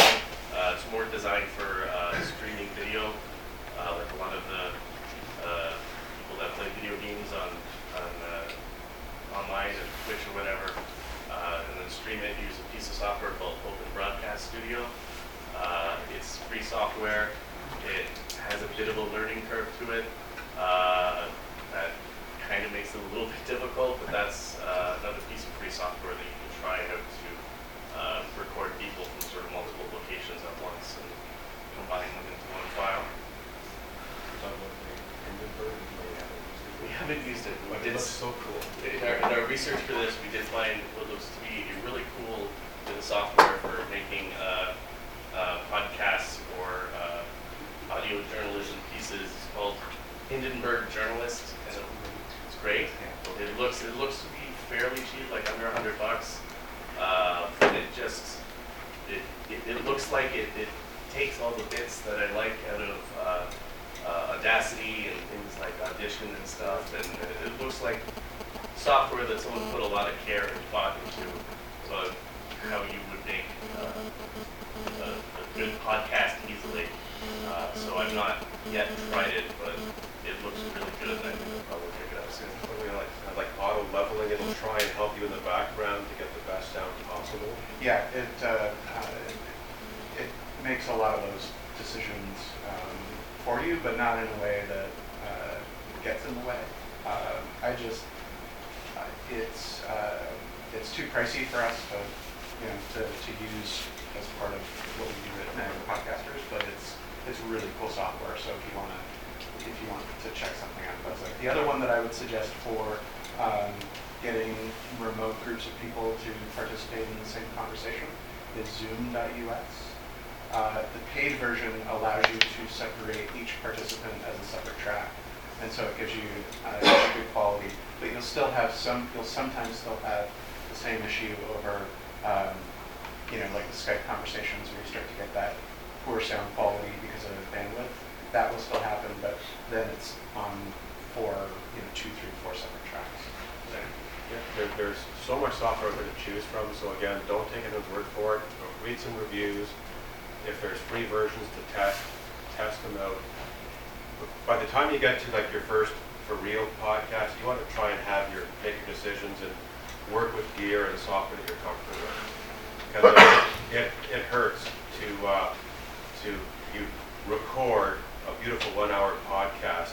S8: Uh, it's more designed for uh, streaming video, uh, like a lot of the uh, people that play video games on on uh, online and Twitch or whatever, uh, and then stream it. Use a piece of software called Open Broadcast Studio. It's free software. It has a bit of a learning curve to it. That kind of makes it a little bit [LAUGHS] difficult, but that's another piece of free software that you can try out to uh, record people from sort of multiple locations at once and combine them into one file. We haven't used it. We
S9: But it looks so cool.
S8: in our, in our research for this, we did find what looks to be a really cool bit of software for making uh, uh, podcasts or uh, audio journalism pieces. It's called Hindenburg Journalist, and it's great. It looks it looks to be fairly cheap, like under a hundred bucks. Uh, but it just it, it, it looks like it, it takes all the bits that I like out of uh, uh, Audacity and things like Audition and stuff, and it, it looks like software that someone put a lot of care and thought into. So how you would make uh, a, a good podcast easily. Uh, so I've not yet tried it, but it looks really good, and I think I'll probably check it out soon.
S9: Something like, like auto leveling, it'll try and help you in the background to get the best sound possible.
S10: Yeah, it, uh, uh, it makes a lot of those decisions um, for you, but not in a way that uh, gets in the way. Uh, I just, uh, it's, uh, it's too pricey for us to, you know, to, to use as part of what we do at Niagara Podcasters, but it's, it's really cool software, so if you want to, if you want to check something out, that's like, the other one that I would suggest for um, getting remote groups of people to participate in the same conversation is Zoom.us. Uh, the paid version allows you to separate each participant as a separate track, and so it gives you uh, good quality. But you'll still have some. You'll sometimes still have the same issue over, um, you know, like the Skype conversations where you start to get that poor sound quality because of the bandwidth. That will still happen, but then it's on four, you know, two, three, four separate tracks.
S9: Yeah, there, there's so much software to choose from, so again, don't take anyone's word for it. Read some reviews. If there's free versions to test, test them out. By the time you get to like your first for real podcast, you want to try and have your make your decisions and work with gear and software that you're comfortable with. Because it, it hurts to uh, to you record a beautiful one hour podcast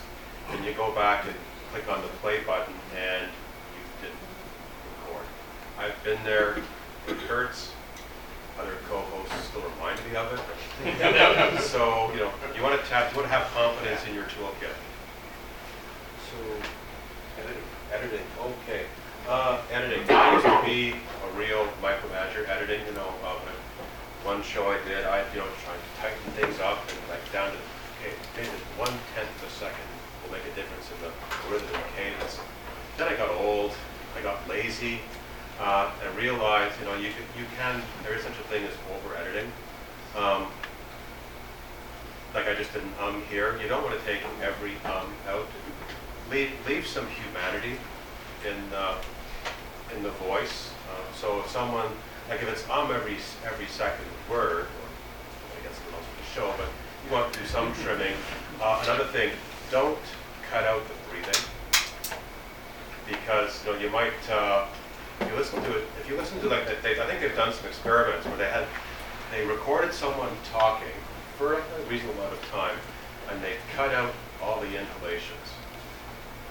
S9: and you go back and click on the play button and you didn't record. I've been there, it hurts. Other co-hosts still remind me of it. [LAUGHS] so, you want to tap, you want to have confidence in your toolkit. So, editing, editing, okay. Uh, editing, I used to be a real micromanager editing, you know, uh, one show I did, I, you know, trying to tighten things up and like down to, okay, maybe one tenth of a second will make a difference in the rhythm and cadence. Then I got old, I got lazy, uh, and realized, you know, you can, you can, there is such a thing as over editing. Um, like I just did an um here. You don't want to take every um out. Leave leave some humanity in uh, in the voice. Um, so if someone like if it's um every every second word, or I guess it for the show, but you want to do some trimming. Uh, another thing, don't cut out the breathing because you know you might uh, if you listen to it if you listen to like they I think they've done some experiments where they had they recorded someone talking for a reasonable amount of time, and they cut out all the inhalations.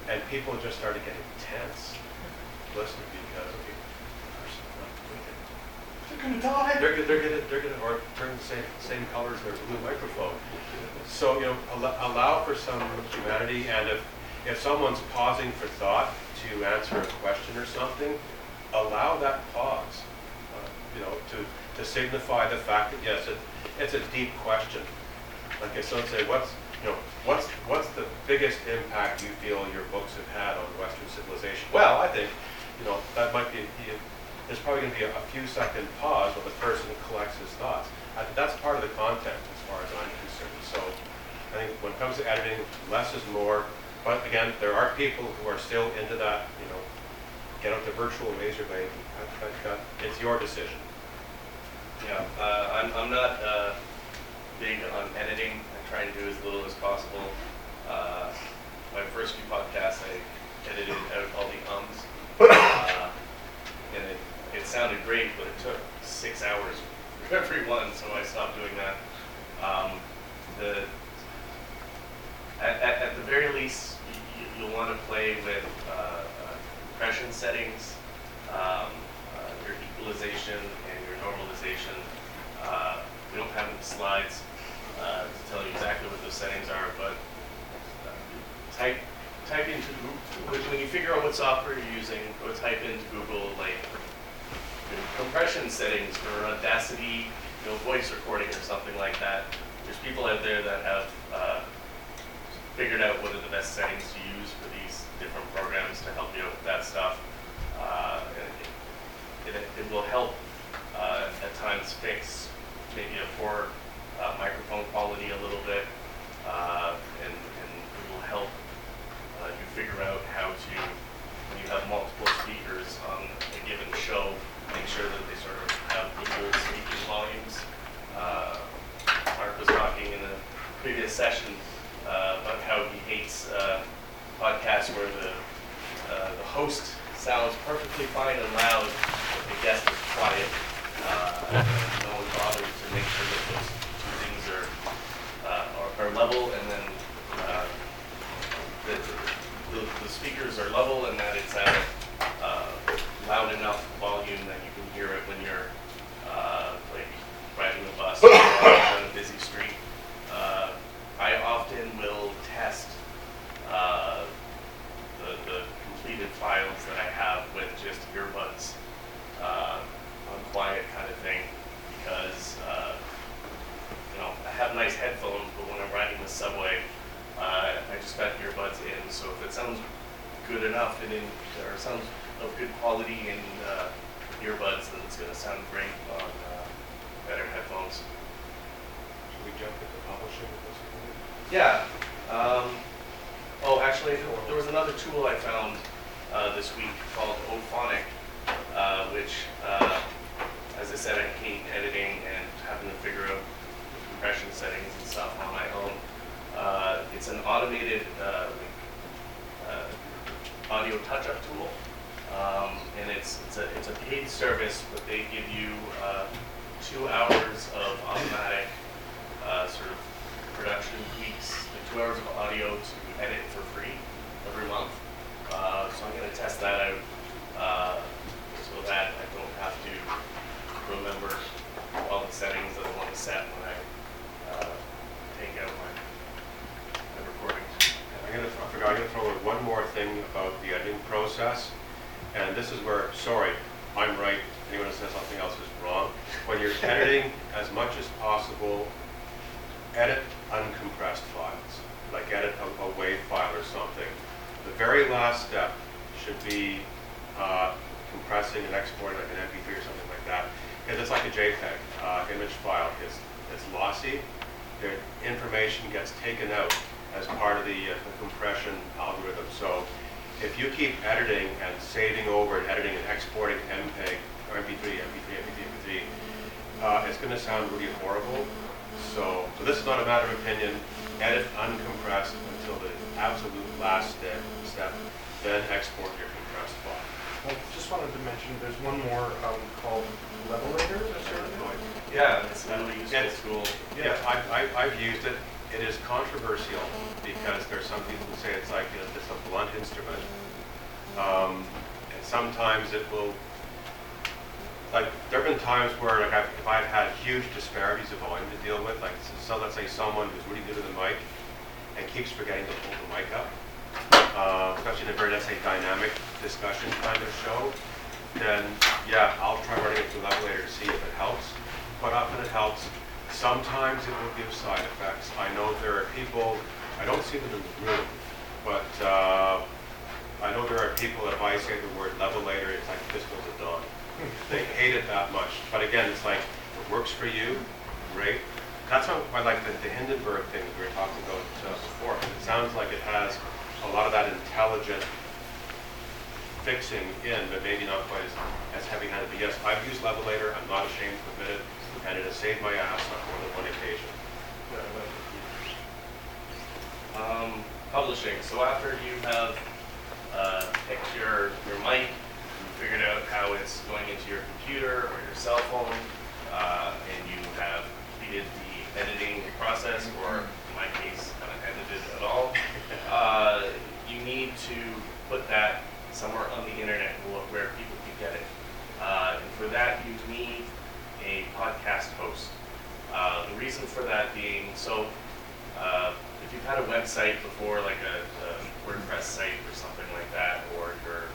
S9: And people just started getting tense listening because the not it. They're gonna die. They're, they're gonna, they're gonna, turn the same, same color as their blue microphone. So, you know, allow, allow for some humanity, and if, if someone's pausing for thought to answer a question or something, allow that pause, uh, you know, to, to signify the fact that, yes, it, it's a deep question. Like if someone say, what's, you know, what's, what's the biggest impact you feel your books have had on Western civilization? Well, I think, you know, that might be, there's probably gonna be a, a few second pause while the person collects his thoughts. I that's part of the content as far as I'm concerned. So I think when it comes to editing, less is more. But again, there are people who are still into that, you know, get out the virtual razor blade. It's your decision.
S8: Yeah, uh, I'm, I'm not uh, big on editing. I try and do as little as possible. Uh, my first few podcasts, I edited out all the ums. Uh, and it, it sounded great, but it took six hours for every one, so I stopped doing that. Um, the, at, at, at the very least, you, you'll want to play with uh, uh, compression settings, um, uh, your equalization normalization. Uh, we don't have any slides uh, to tell you exactly what those settings are, but uh, type type into Google, when, you figure out what software you're using, go type into Google like compression settings for Audacity, you know, voice recording or something like that. There's people out there that have uh, figured out what are the best settings to use for these different programs to help you out with that stuff. Uh, and it, it, it will help uh, at times fix maybe a poor uh, microphone quality a little bit, uh, and, and it will help uh, you figure out how to, when you have multiple speakers on a given show, make sure that they sort of have equal speaking volumes. Uh, Mark was talking in a previous session uh, about how he hates uh, podcasts where the the host sounds perfectly fine and loud, but the guest is quiet. Level, and then uh, the, the, the speakers are level, and that it's at uh, loud enough volume that you can hear it when you're uh, like riding a bus or on a busy street. Uh, I often will test uh, the, the completed files that I have with just earbuds uh, on quiet kind of thing because uh, you know I have nice headphones, but when I'm riding the subway, uh, I just got earbuds in. So if it sounds good enough and in or sounds of good quality in uh, earbuds, then it's going to sound great on uh, better headphones.
S9: Should we jump into publishing at this point?
S8: Yeah. Um, oh, actually, there was another tool I found uh, this week called Auphonic, uh, which, uh, as I said, I hate editing and having to figure out compression settings and stuff on my own. Uh, it's an automated uh, audio touch-up tool, um, and it's it's a it's a paid service, but they give you uh, two hours of automatic uh, sort of production tweaks, like two hours of audio to edit for free every month. Uh, so I'm going to test that out uh, so that I don't have to remember all the settings that I want to set when I uh, take out my, my recordings.
S9: I'm gonna, I gonna throw in one more thing about the editing process. And this is where, sorry, I'm right, anyone who says something else is wrong. When you're [LAUGHS] editing, as much as possible, edit uncompressed files, like edit a, a WAV file or something. The very last step should be uh, compressing and exporting like an MP3 or something like that. Because it's like a JPEG uh, image file. It's, it's lossy. The information gets taken out as part of the, uh, compression algorithm. So if you keep editing and saving over and editing and exporting MPEG or MP3, MP3, MP3, MP3, uh, it's going to sound really horrible. So, so this is not a matter of opinion. Edit uncompressed until the absolute last step, step then export your compressed file.
S11: I just wanted to mention, there's one more um, called Levelator, is there?
S8: Yeah, it's a really useful
S9: It's-
S8: tool.
S9: Yeah, I, I, I've used it. It is controversial because there's some people who say it's like, you know, it's a blunt instrument. Um, and sometimes it will, like, there have been times where, like, I've, if I've had huge disparities of volume to deal with, like, so let's say someone who's really good at the mic and keeps forgetting to pull the mic up, uh, especially in a very, let's say, dynamic discussion kind of show, then, yeah, I'll try running it through Levelator to see if it helps. Quite often it helps. Sometimes it will give side effects. I know there are people, I don't see them in the room, but uh, I know there are people that if I say the word Levelator, it's like pistols at dawn. They hate it that much. But again, it's like, it works for you, great. That's what I like the, the Hindenburg thing we were talking about uh, before. It sounds like it has a lot of that intelligent fixing in, but maybe not quite as, as heavy-handed. But yes, I've used Levelator, I'm not ashamed to admit it, and it has saved my ass on more than one occasion.
S8: Um, publishing. So after you have uh, picked your, your mic, you figured out how it's going into your computer or your cell phone, uh, and you have completed the editing process, or in my case, haven't edited at all, [LAUGHS] uh, you need to put that somewhere on the internet wh- where people can get it. Uh, and for that, you need podcast host. Uh, the reason for that being, so uh, if you've had a website before, like a, a WordPress site or something like that, or you're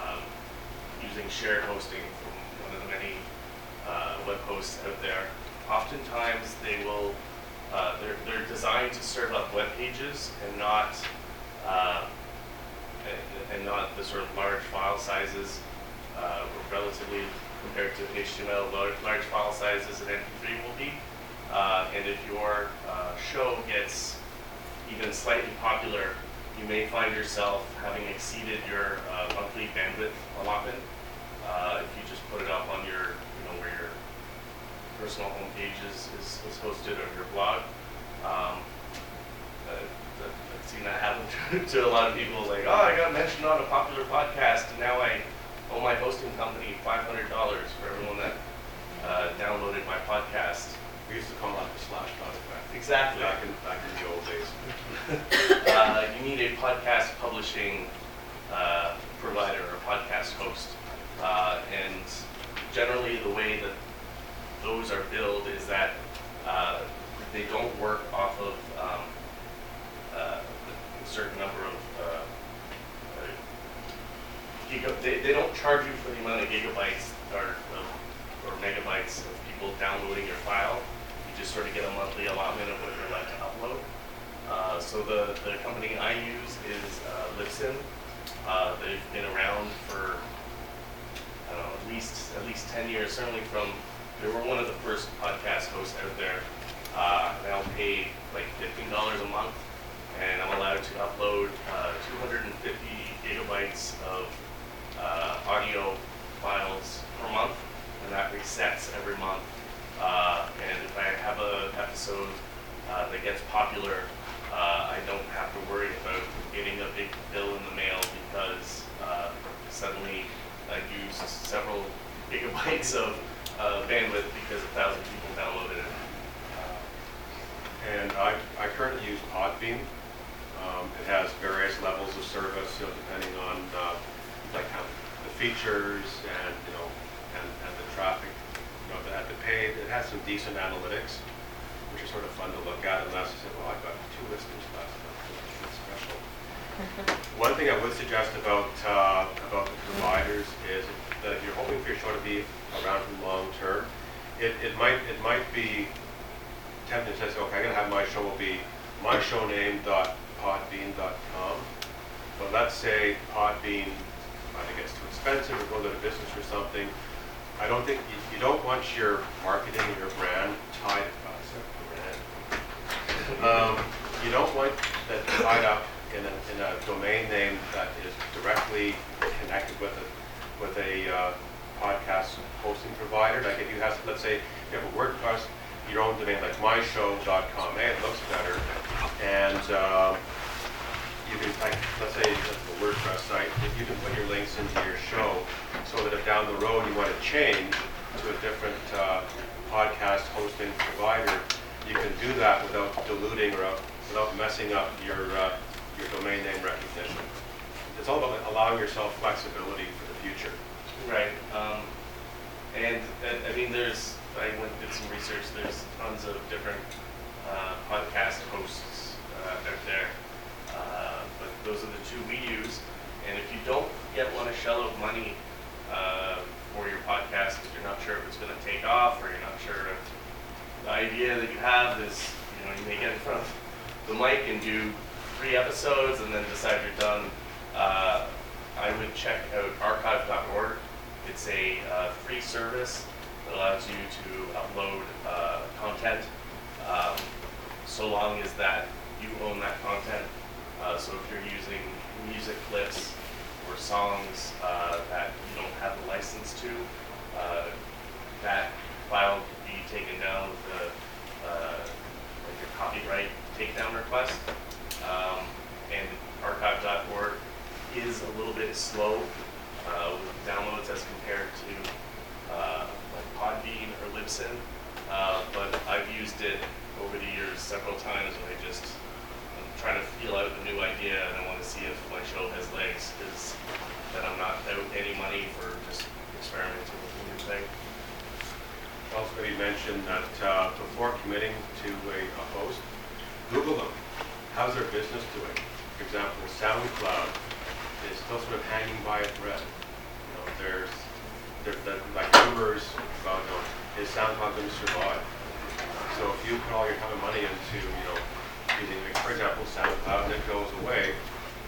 S8: um, using shared hosting from one of the many uh, web hosts out there, oftentimes they will, uh, they're, they're designed to serve up web pages and not, uh, and, not the sort of large file sizes, uh, relatively compared to HTML, large, large file sizes an MP3 will be. Uh, and if your uh, show gets even slightly popular, you may find yourself having exceeded your uh, monthly bandwidth allotment. Uh, if you just put it up on your, you know, where your personal homepage is, is, is hosted or your blog. Um, I've seen that happen to, [LAUGHS] to a lot of people. Like, oh, I got mentioned on a popular podcast, and now I owe my hosting company $500 for everyone that uh, downloaded my podcast.
S9: We used to call that the slash podcast.
S8: Exactly.
S9: Back in, back in the old days. [LAUGHS]
S8: uh, you need a podcast publishing 10 years, certainly from, they were one of the first podcast hosts out there. Uh, and I'll pay like $15 a month, and I'm allowed to upload uh, 250 gigabytes of uh, audio files per month, and that resets every month. Uh, and if I have an episode uh, that gets popular, gigabytes of uh, bandwidth because a thousand people downloaded it.
S9: And I, I currently use Podbean. Um, it has various levels of service, you know, depending on uh, like how the features and you know and, and the traffic. You know, at the paid, it has some decent analytics, which are sort of fun to look at. Unless you say, well, I've got two listeners less. That's special. [LAUGHS] One thing I would suggest about uh, about the providers is that if you're hoping for your show to be around for long term, it, it might it might be tempting to say, okay, I'm gonna have my show will be myshowname.podbean.com. But let's say Podbean either gets too expensive or goes out of business or something. I don't think you, you don't want your marketing and your brand tied. Sorry, brand. Um, you don't want that tied up in a, in a domain name that is directly connected with a with a uh, podcast hosting provider. Like if you have, let's say, you have a WordPress, your own domain like myshow.com. Hey, it looks better, and uh, you can, like, let's say the WordPress site, you can put your links into your show, so that if down the road you want to change to a different uh, podcast hosting provider, you can do that without diluting or out- without messing up your, uh, your domain name recognition. It's all about allowing yourself flexibility for future.
S8: Right. Um, and uh, I mean, there's I went and did some research. There's tons of different uh, podcast hosts uh, out there, uh, but those are the two we use. And if you don't yet want a shell of money uh, for your podcast, if you're not sure if it's going to take off, or you're not sure if the idea that you have is, you know, you may get in front of the mic and do three episodes and then decide you're done. I would check out archive.org. It's a uh, free service that allows you to upload uh, content um, so long as that you own that content. Uh, so if you're using music clips or songs uh, that you don't have the license to, uh, that file can be taken down with a, uh, like a copyright takedown request. Um, and archive.org is a little bit slow uh, with downloads as compared to uh, like Podbean or Libsyn. Uh, but I've used it over the years several times when I just I'm trying to feel out a new idea and I want to see if my show has legs because then I'm not out any money for just experimenting with a new thing.
S9: Also, you mentioned that uh, before committing to a a host, Google them. How's their business doing? For example, SoundCloud still sort of hanging by a thread. You know, there's, the, like rumors about, you know, is SoundCloud going to survive? So if you put all your time and money into, you know, using, like, for example, SoundCloud and it goes away,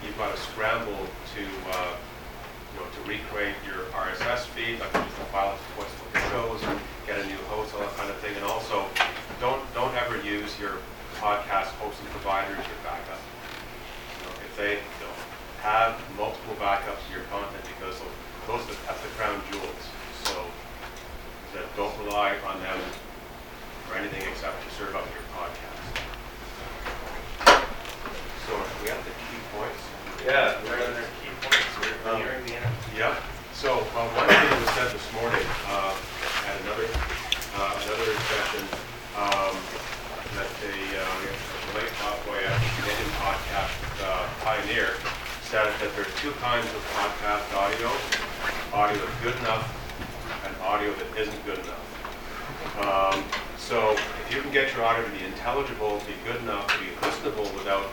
S9: you've got to scramble to, uh, you know, to recreate your RSS feed, like just the file to the shows, get a new host, all that kind of thing. And also, don't don't ever use your podcast hosting provider as your backup. You know, if they you know, have backups of your content because of, those are the, that's the crown jewels. So that don't rely on them for anything except to serve up your podcast. So we have the key points.
S8: Yeah, we're at our key points. We're
S9: Um,
S8: the end.
S9: Yep. So, uh, one thing was said this morning, uh, at another, uh, another session, um, that the, uh, late Bob at Canadian Podcast uh, Pioneer said that there's two kinds of podcast audio, audio that's good enough and audio that isn't good enough. Um, so if you can get your audio to be intelligible, to be good enough, to be listenable without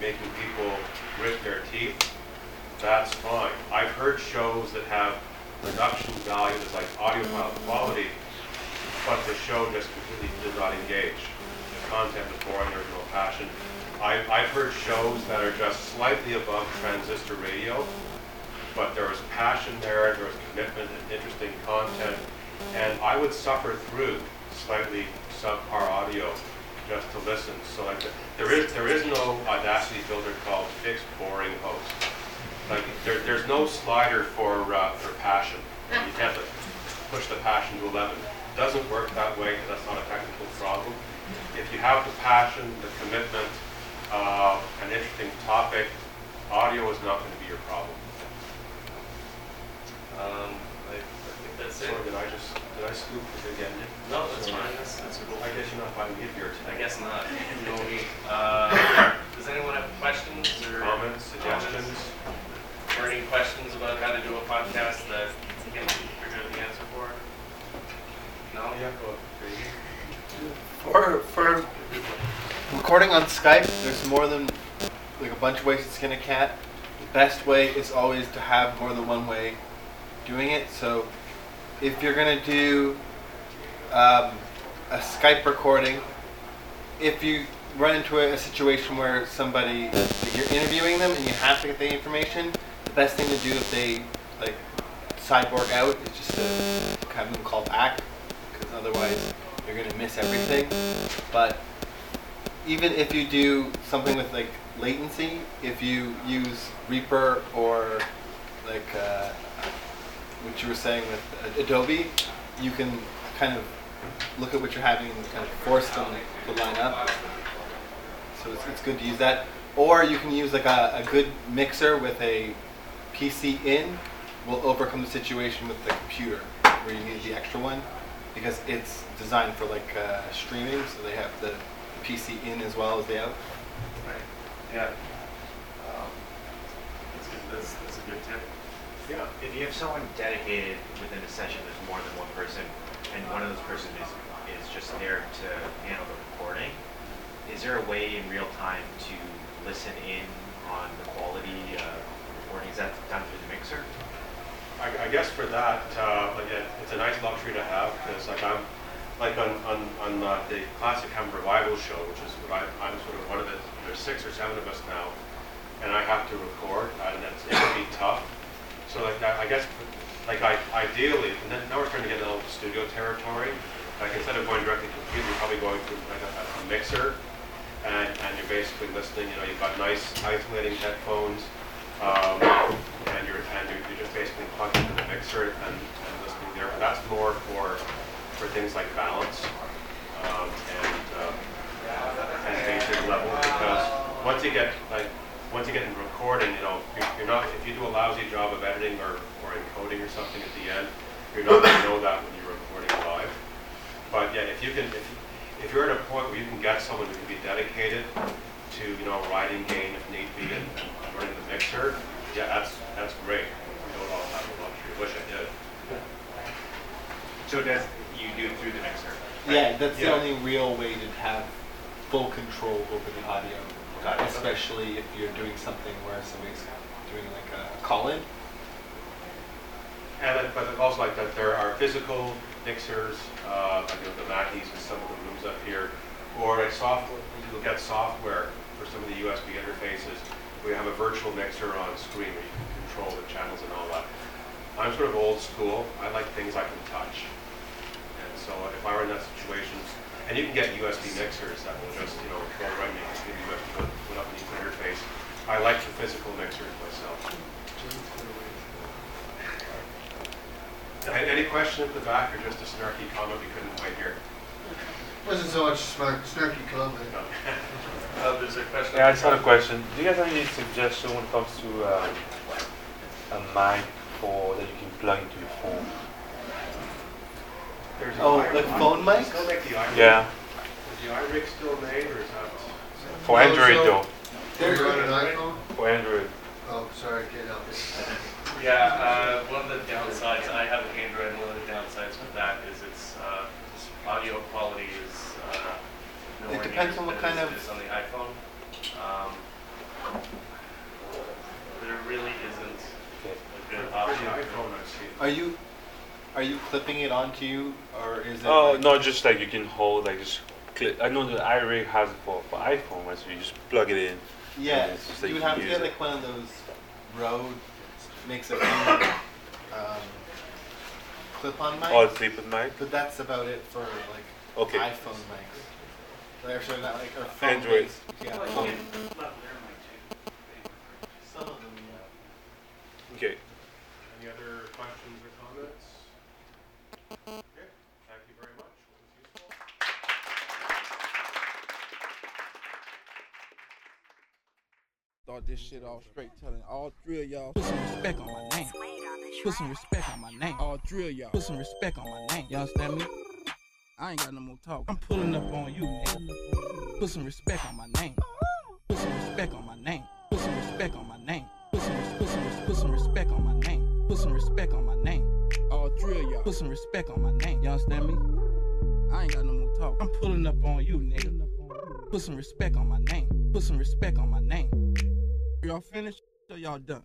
S9: making people grit their teeth, that's fine. I've heard shows that have production value that's like audiophile quality, but the show just completely does not engage. The content is boring, there's no passion. I, I've heard shows that are just slightly above transistor radio, but there was passion there, there was commitment and interesting content, and I would suffer through slightly subpar audio just to listen. So like, the- there is there is no Audacity filter called fixed boring host. Like there, there's no slider for uh, for passion. You can't like, push the passion to 11. It doesn't work that way because that's not a technical problem. If you have the passion, the commitment, uh, an interesting topic, audio is not going to be your problem.
S8: Um, I, I think that's it.
S9: Sorry, did I just did I scoop it again?
S8: No, that's fine. That's, that's cool.
S9: I guess you're not buying me a beer
S8: I guess not. You know me. Uh, does anyone have questions or
S9: Comments, suggestions?
S8: or any questions about how to do a podcast that you can't figure out the answer for? No.
S9: Yeah, go
S2: For for recording on Skype, there's more than like a bunch of ways to skin a cat. The best way is always to have more than one way doing it. So if you're gonna do um, a Skype recording, if you run into a, a situation where somebody like you're interviewing them and you have to get the information, the best thing to do if they like cyborg out is just to have them call back because otherwise you're gonna miss everything. But even if you do something with like latency, if you use Reaper or like uh, what you were saying with Adobe, you can kind of look at what you're having and kind of force them to line up. So it's, it's good to use that. Or you can use like a, a good mixer with a PC in will overcome the situation with the computer where you need the extra one because it's designed for like uh, streaming, so they have the PC in as well as the out.
S8: Right. Yeah. Um, that's good. That's, that's a good tip.
S12: Yeah. If you have someone dedicated within a session, there's more than one person, and one of those person is is just there to handle the recording. Is there a way in real time to listen in on the quality uh, recording? Is that done through the mixer?
S9: I, I guess for that, uh, like it, it's a nice luxury to have because like I'm like on on, on uh, the classic Ham revival show, which is what I, I'm sort of one of the there's six or seven of us now, and I have to record, and it's, it can be tough. So like I, I guess like I ideally, and then now we're trying to get a little studio territory. Like instead of going directly to the computer, probably going through like a, a mixer, and, and you're basically listening. You know, you've got nice isolating headphones, um, and you're and you're, you're just basically plugged into the mixer and, and listening there. That's more for for things like balance um, and uh, and basic level because once you get like once you get in recording, you know, you're, you're not if you do a lousy job of editing or, or encoding or something at the end, you're not going to know that when you're recording live. But yeah, if you can, if, if you're at a point where you can get someone who can be dedicated to, you know, writing gain if need be and, and running the mixer, yeah, that's that's great. We don't all have the luxury. Wish I did.
S12: So does you do it through the mixer?
S2: Yeah, that's the
S9: Yeah.
S2: only real way to have full control over the audio,
S12: Got it.
S2: especially if you're doing something where somebody's doing like a call-in.
S9: And then, but also like that there are physical mixers, uh, like you know, the Mackies in some of the rooms up here, or a software, you'll get software for some of the USB interfaces. We have a virtual mixer on screen where you can control the channels and all that. I'm sort of old school. I like things I can touch. And so if I were in that situation, and you can get USB mixers that will just, you know, go right in, you can give USB, put put up an Ethernet interface. I like the physical mixers myself. Any question at the back or just a snarky comment we couldn't quite hear?
S3: Wasn't so much smart, snarky comment.
S8: Uh, there's a question.
S13: Yeah, I just had a question. Do you guys have any suggestion when it comes to uh, a mic for that you can plug into your phone?
S9: There's
S2: Oh,
S9: the
S2: like phone
S9: they
S2: mics?
S9: Still make the iRig?
S13: Yeah.
S9: Is the iRig still made or is that?
S13: For
S3: No,
S13: Android
S3: so-
S13: though.
S3: They're on an iPhone?
S13: For Android.
S3: Oh, sorry, can't help you.
S8: Yeah, uh, one of the downsides, I have an Android, and one of the downsides with that is its uh, audio quality is uh, nowhere
S2: depends
S8: as
S2: on what
S8: good
S2: kind
S8: as
S2: of-
S8: it is on the iPhone. Um, there really isn't a good
S9: For
S8: option.
S9: the iPhone, I see.
S2: Are you are you clipping it onto you, or is it?
S13: Oh
S2: like-
S13: no, just like you can hold like just clip. I know the iRig has it for for iPhone, right? So you just plug it in.
S2: Yeah,
S13: it's just like
S2: you would have to get
S13: it.
S2: like one of those Rode makes a few [COUGHS] um, clip-on mics.
S13: Oh, clip-on mic?
S2: But that's about it for like
S13: Okay.
S2: iPhone mics. They're actually not like or phone
S13: Android.
S2: based. Yeah. phone. Some of them, yeah.
S13: Okay.
S9: Any other questions or comments? Okay, thank you very much. That was useful.
S14: Start this shit off straight, telling all three of y'all put some respect on my name. Put some respect on my name. All three of y'all put some respect on my name. Y'all understand me? I ain't got no more talk. I'm pulling up on you, nigga. Put some respect on my name. Put some respect on my name. Put some respect on my name. Put some, put some, put some respect on my name. Put some respect on my name. All three of y'all put some respect on my name. Y'all understand me? I ain't got no more talk. I'm pulling up on you, nigga. Put some respect on my name. Put some respect on my name. Y'all finished or y'all done?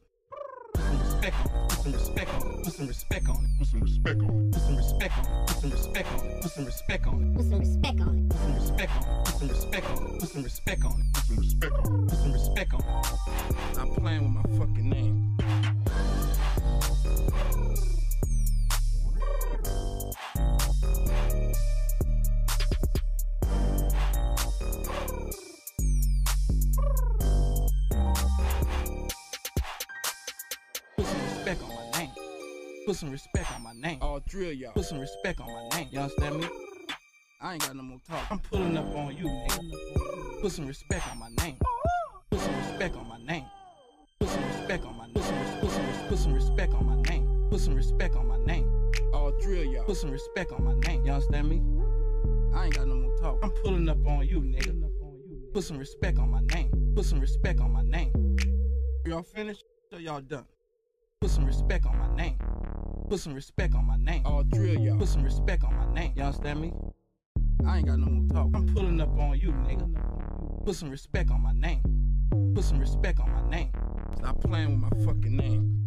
S14: Put some respect on it. Put some respect on it. Put some respect on it. Put some respect on it. Put some respect on it. Put some respect on it. Put some respect on it. Put some respect on it. Put some respect on it. Put some respect on it. Put some respect on it. Put some respect on it. Stop playing with my fucking name. Of y'all. Put some respect on my name. y'all understand me? I ain't got no more talk. I'm pulling up on you, nigga. Put some respect on my name. Put some respect on my name. Put some respect on my name. Put some, put some, put some respect on my name. Put some respect on my name. All drill, y'all. Put some respect on my name. y'all understand me? I ain't got no more talk. I'm pulling up on you, nigga. Put some respect on my name. Put some respect on my name. Y'all finished? So y'all done. Put some respect on my name. Put some respect on my name. All drill y'all. Put some respect on my name. Y'all understand me? I ain't got no more talk. I'm pulling up on you, nigga. Put some respect on my name. Put some respect on my name. Stop playing with my fucking name.